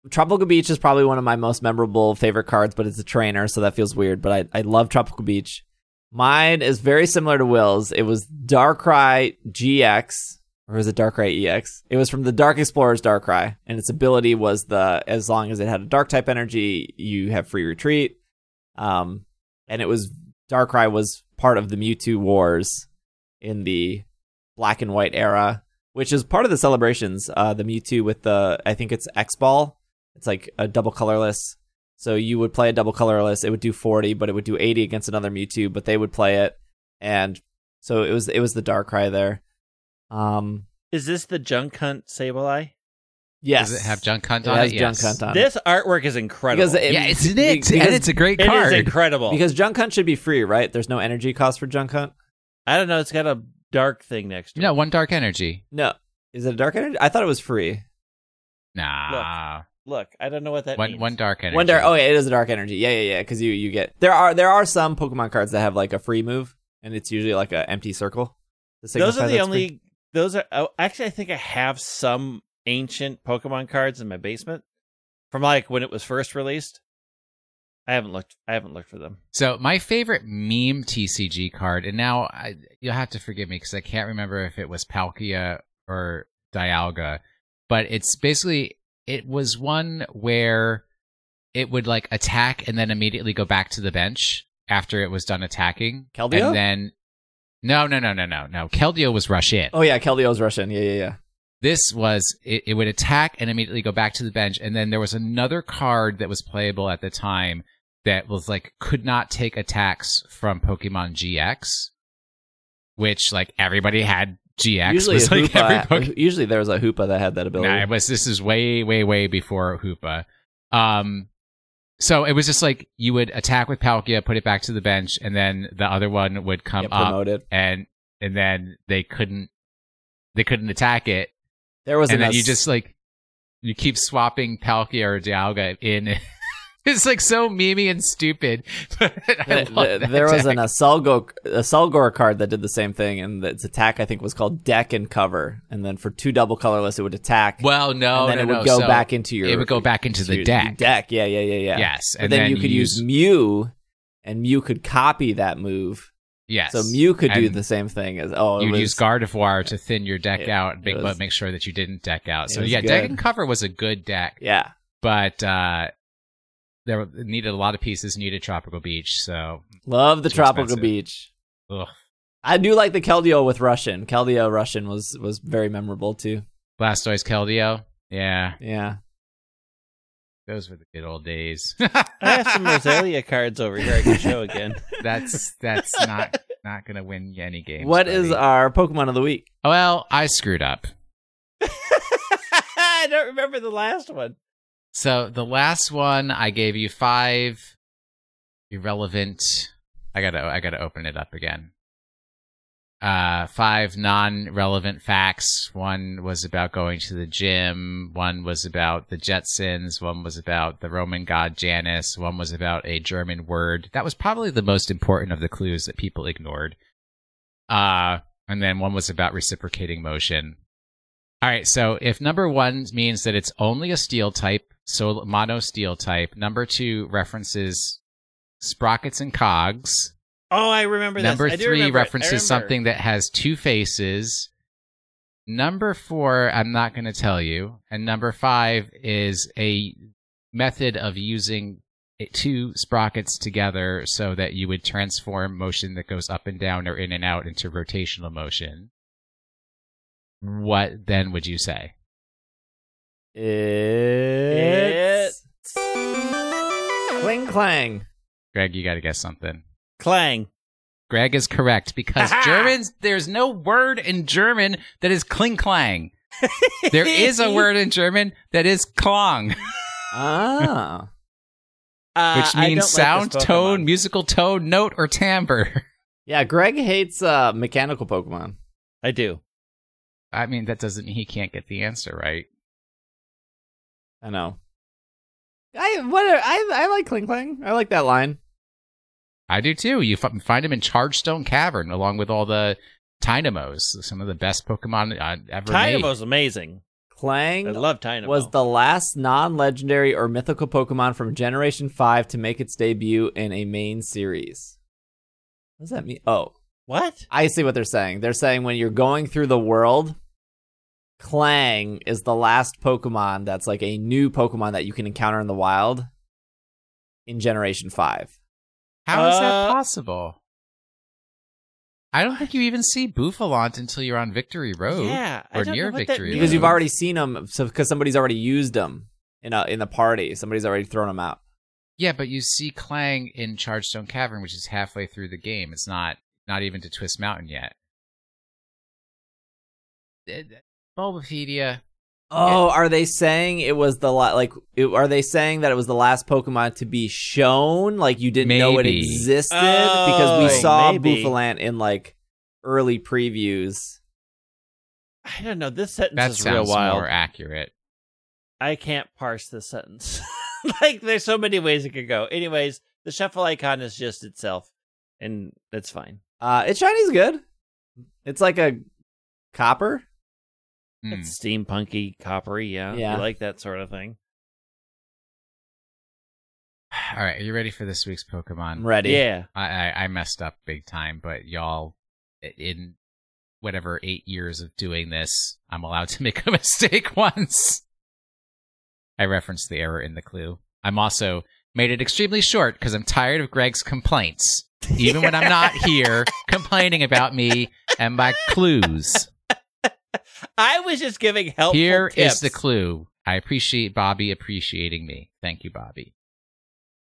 Tropical Beach is probably one of my most memorable favorite cards, but it's a trainer, so that feels weird. But I, I love Tropical Beach. Mine is very similar to Will's. It was Darkrai GX, or was it Darkrai EX? It was from the Dark Explorer's Darkrai, and its ability was the as long as it had a Dark type energy, you have free retreat. Um, and it was Darkrai was part of the Mewtwo Wars in the Black and White era, which is part of the celebrations. Uh, the Mewtwo with the I think it's X Ball. It's like a double colorless. So you would play a double colorless. It would do 40, but it would do 80 against another Mewtwo. But they would play it, and so it was it was the Darkrai there. Um, Is this the Junk Hunt Sableye? yes, Does it have Junk Hunt It on has it? Yes. Junk Hunt on it. This artwork is incredible. because it, yeah, it's be- it, because, and it's a great It is card. incredible. because Junk Hunt should be free, right? There's no energy cost for Junk Hunt. I don't know, it's got a dark thing next to it. no, one dark energy. No, is it a dark energy? I thought it was free. Nah, Look, Look i don't know what that one means. one dark energy. One dark. Oh, yeah, it is a dark energy. Yeah, yeah, yeah. Because you you get there are there are some Pokemon cards that have like a free move, and it's usually like an empty circle. Those are the only free. those are oh, actually I think I have some ancient Pokemon cards in my basement from like when it was first released. I haven't looked. I haven't looked for them. So my favorite meme TCG card, and now I, you'll have to forgive me because I can't remember if it was Palkia or Dialga, but it's basically it was one where it would like attack and then immediately go back to the bench after it was done attacking. Keldeo? And then no, no, no, no, no, no. Keldeo was rush in. Oh yeah, Keldeo's Russian. Yeah, yeah, yeah. This was it, it would attack and immediately go back to the bench, and then there was another card that was playable at the time that was like could not take attacks from Pokemon GX, which like everybody had GX. usually, was like every Hoopa, Pokemon. usually there was a Hoopa that had that ability. Nah, it was this is way, way, way before Hoopa. Um, so it was just like you would attack with Palkia, put it back to the bench, and then the other one would come Get up, promoted. and and then they couldn't they couldn't attack it, There was and an then you just like you keep swapping Palkia or Dialga in. it's like so memey and stupid. But I Th- love th- that there was an. Asalgo Asalgor card that did the same thing, and its attack I think was called Deck and Cover, and then for two double colorless it would attack, well, no, and then no, it would no. go So back into your. it would go back into the deck. Deck, yeah, yeah, yeah, yeah. Yes, and then, then you could use Mew, and Mew could copy that move, yes. so Mew could do the same thing as oh, You'd was, use Gardevoir to thin your deck It- out, make, was- but make sure that you didn't deck out. So yeah, deck and cover was a good deck, Yeah, but uh, there needed a lot of pieces. Needed Tropical Beach, so love the tropical expensive. beach. ugh. I do like the Keldeo with Rush In. Keldeo Rush In was was very memorable too. Blastoise, Keldeo, yeah, Yeah, those were the good old days. I have some Roselia cards over here. I can show again. that's that's not not gonna win you any games. what is buddy. our Pokemon of the week? well, I screwed up. I don't remember the last one. So the last one I gave you five irrelevant. I gotta I gotta open it up again. Uh, five non-relevant facts. One was about going to the gym. One was about the Jetsons. One was about the Roman god Janus. One was about a German word. That was probably the most important of the clues that people ignored. Uh, and then one was about reciprocating motion. All right, so if number one means that it's only a steel type, so mono steel type. Number two references sprockets and cogs. Oh, I remember this. Number three remember references something that has two faces. Number four, I'm not going to tell you. And number five is a method of using two sprockets together so that you would transform motion that goes up and down or in and out into rotational motion. What then would you say? It's Klinklang. Greg, you got to guess something. Clang. Greg is correct because Germans, there's no word in German that is kling clang. There is a word in German that is klong, Ah, Uh, which means sound, like tone, musical tone, note, or timbre. yeah. Greg hates uh, mechanical Pokemon. I do. I mean, that doesn't mean he can't get the answer right. I know. I what I I like Klinklang. I like that line. I do too. You f- find him in Chargestone Cavern along with all the Tynamos, some of the best Pokemon uh, ever made. Tynamo's amazing. Clang I love Tynamo. was the last non-legendary or mythical Pokemon from Generation Five to make its debut in a main series. What does that mean? Oh, what? I see what they're saying. They're saying when you're going through the world, Clang is the last Pokemon that's like a new Pokemon that you can encounter in the wild in Generation 5. How is that Uh, possible? I don't think you even see Bouffalant until you're on Victory Road. Yeah, or near know that Victory means. Because you've already seen them, so because somebody's already used them in a in the party, somebody's already thrown them out. Yeah, but you see Clang in Chargestone Cavern, which is halfway through the game. It's not not even to Twist Mountain yet. Bulbapedia. Oh, are they saying it was the la- like? It, are they saying that it was the last Pokemon to be shown? Like you didn't know it existed Oh, because we saw maybe. Bouffalant in like early previews. I don't know. This sentence That is real sounds wild. more accurate. I can't parse this sentence. like, there's so many ways it could go. Anyways, the shuffle icon is just itself, and that's fine. Uh, its shiny's good. It's like a copper. Hmm. It's steampunky, coppery. Yeah, Yeah. you like that sort of thing. All right, are you ready for this week's I'm Pokemon? ready. Yeah. I, I I messed up big time, but y'all, in whatever eight years of doing this, I'm allowed to make a mistake once. I referenced the error in the clue. I'm also made it extremely short because I'm tired of Greg's complaints, even when I'm not here, complaining about me and my clues. I was just giving help. Here is tips. the clue. I appreciate Bobby appreciating me. Thank you, Bobby.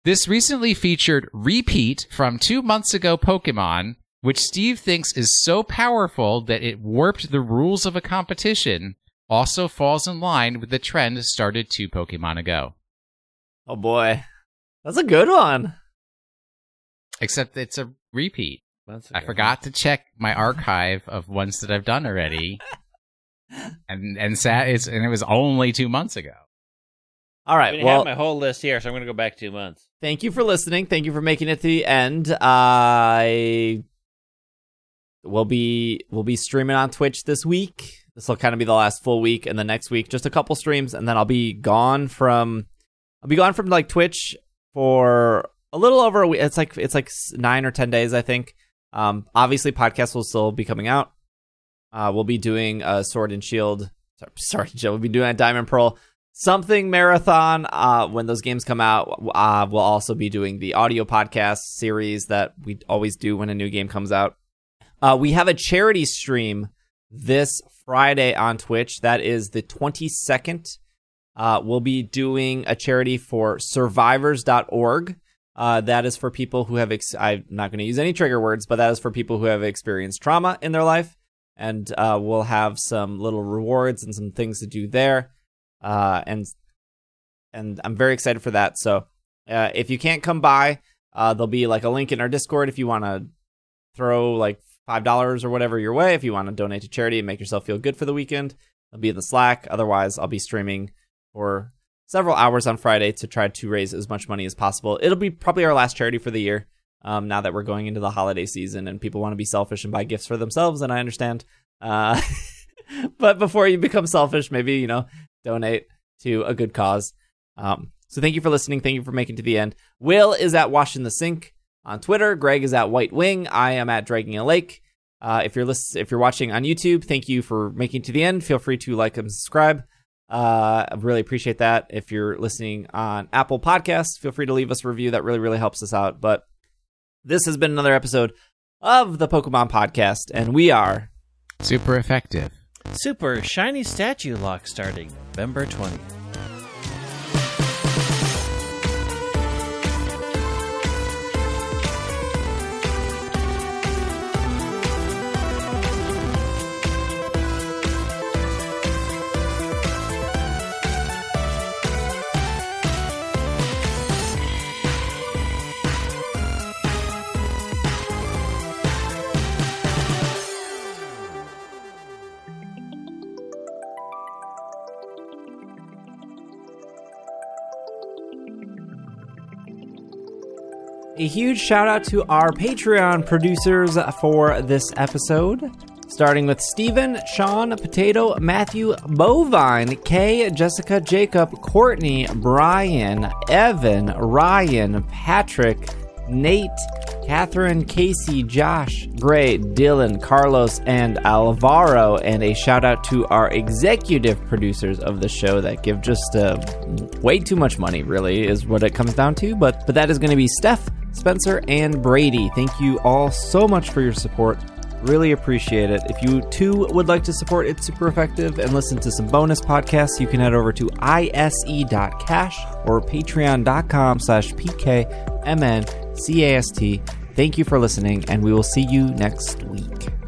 This recently featured repeat from two months ago Pokemon, which Steve thinks is so powerful that it warped the rules of a competition, also falls in line with the trend started two Pokemon ago. Oh boy, that's a good one. Except it's a repeat. Months I ago. forgot to check my archive of ones that I've done already. And and sa- it's, and it was only two months ago. All right. I mean, Well, have my whole list here, so I'm going to go back two months. thank you for listening. Thank you for making it to the end. I will be will be streaming on Twitch this week. This will kind of be the last full week, and the next week just a couple streams, and then I'll be gone from I'll be gone from like Twitch for a little over a week. It's like it's like nine or ten days, I think. Um, obviously, podcasts will still be coming out. Uh, we'll be doing a Sword and Shield. Sorry, Sword and Shield. We'll be doing a Diamond Pearl. Something marathon uh when those games come out uh we'll also be doing the audio podcast series that we always do when a new game comes out. Uh we have a charity stream this friday on twitch. That is the 22nd uh we'll be doing a charity for survivors.org uh, that is for people who have ex- i'm not going to use any trigger words but that is for people who have experienced trauma in their life and uh, we'll have some little rewards and some things to do there uh, and and I'm very excited for that. So uh, if you can't come by, uh, there'll be like a link in our Discord if you want to throw like five dollars or whatever your way. If you want to donate to charity and make yourself feel good for the weekend, I'll be in the Slack. Otherwise, I'll be streaming for several hours on Friday to try to raise as much money as possible. It'll be probably our last charity for the year. Um, now that we're going into the holiday season and people want to be selfish and buy gifts for themselves, and I understand. Uh, but before you become selfish, maybe you know donate to a good cause. Um, so thank you for listening. Thank you for making it to the end. Will is at Washing the Sink on Twitter. Greg is at White Wing. I am at Dragging a Lake. Uh, if you're list- if you're watching on YouTube, thank you for making to the end. Feel free to like and subscribe. Uh, I really appreciate that. If you're listening on Apple Podcasts, feel free to leave us a review. That really, really helps us out. But this has been another episode of the Pokemon Podcast, and we are Super effective. Super shiny statue lock starting November 20th. A huge shout out to our Patreon producers for this episode. Starting with Steven, Sean, Potato, Matthew, Bovine, Kay, Jessica, Jacob, Courtney, Brian, Evan, Ryan, Patrick, Nate, Catherine, Casey, Josh, Gray, Dylan, Carlos, and Alvaro. And a shout out to our executive producers of the show that give just uh, way too much money, really, is what it comes down to. But, but that is going to be Steph, Spencer, and Brady. Thank you all so much for your support. Really appreciate it. If you too would like to support It's Super Effective and listen to some bonus podcasts, you can head over to ise.cash or patreon.com slash pkmncast. Thank you for listening, and we will see you next week.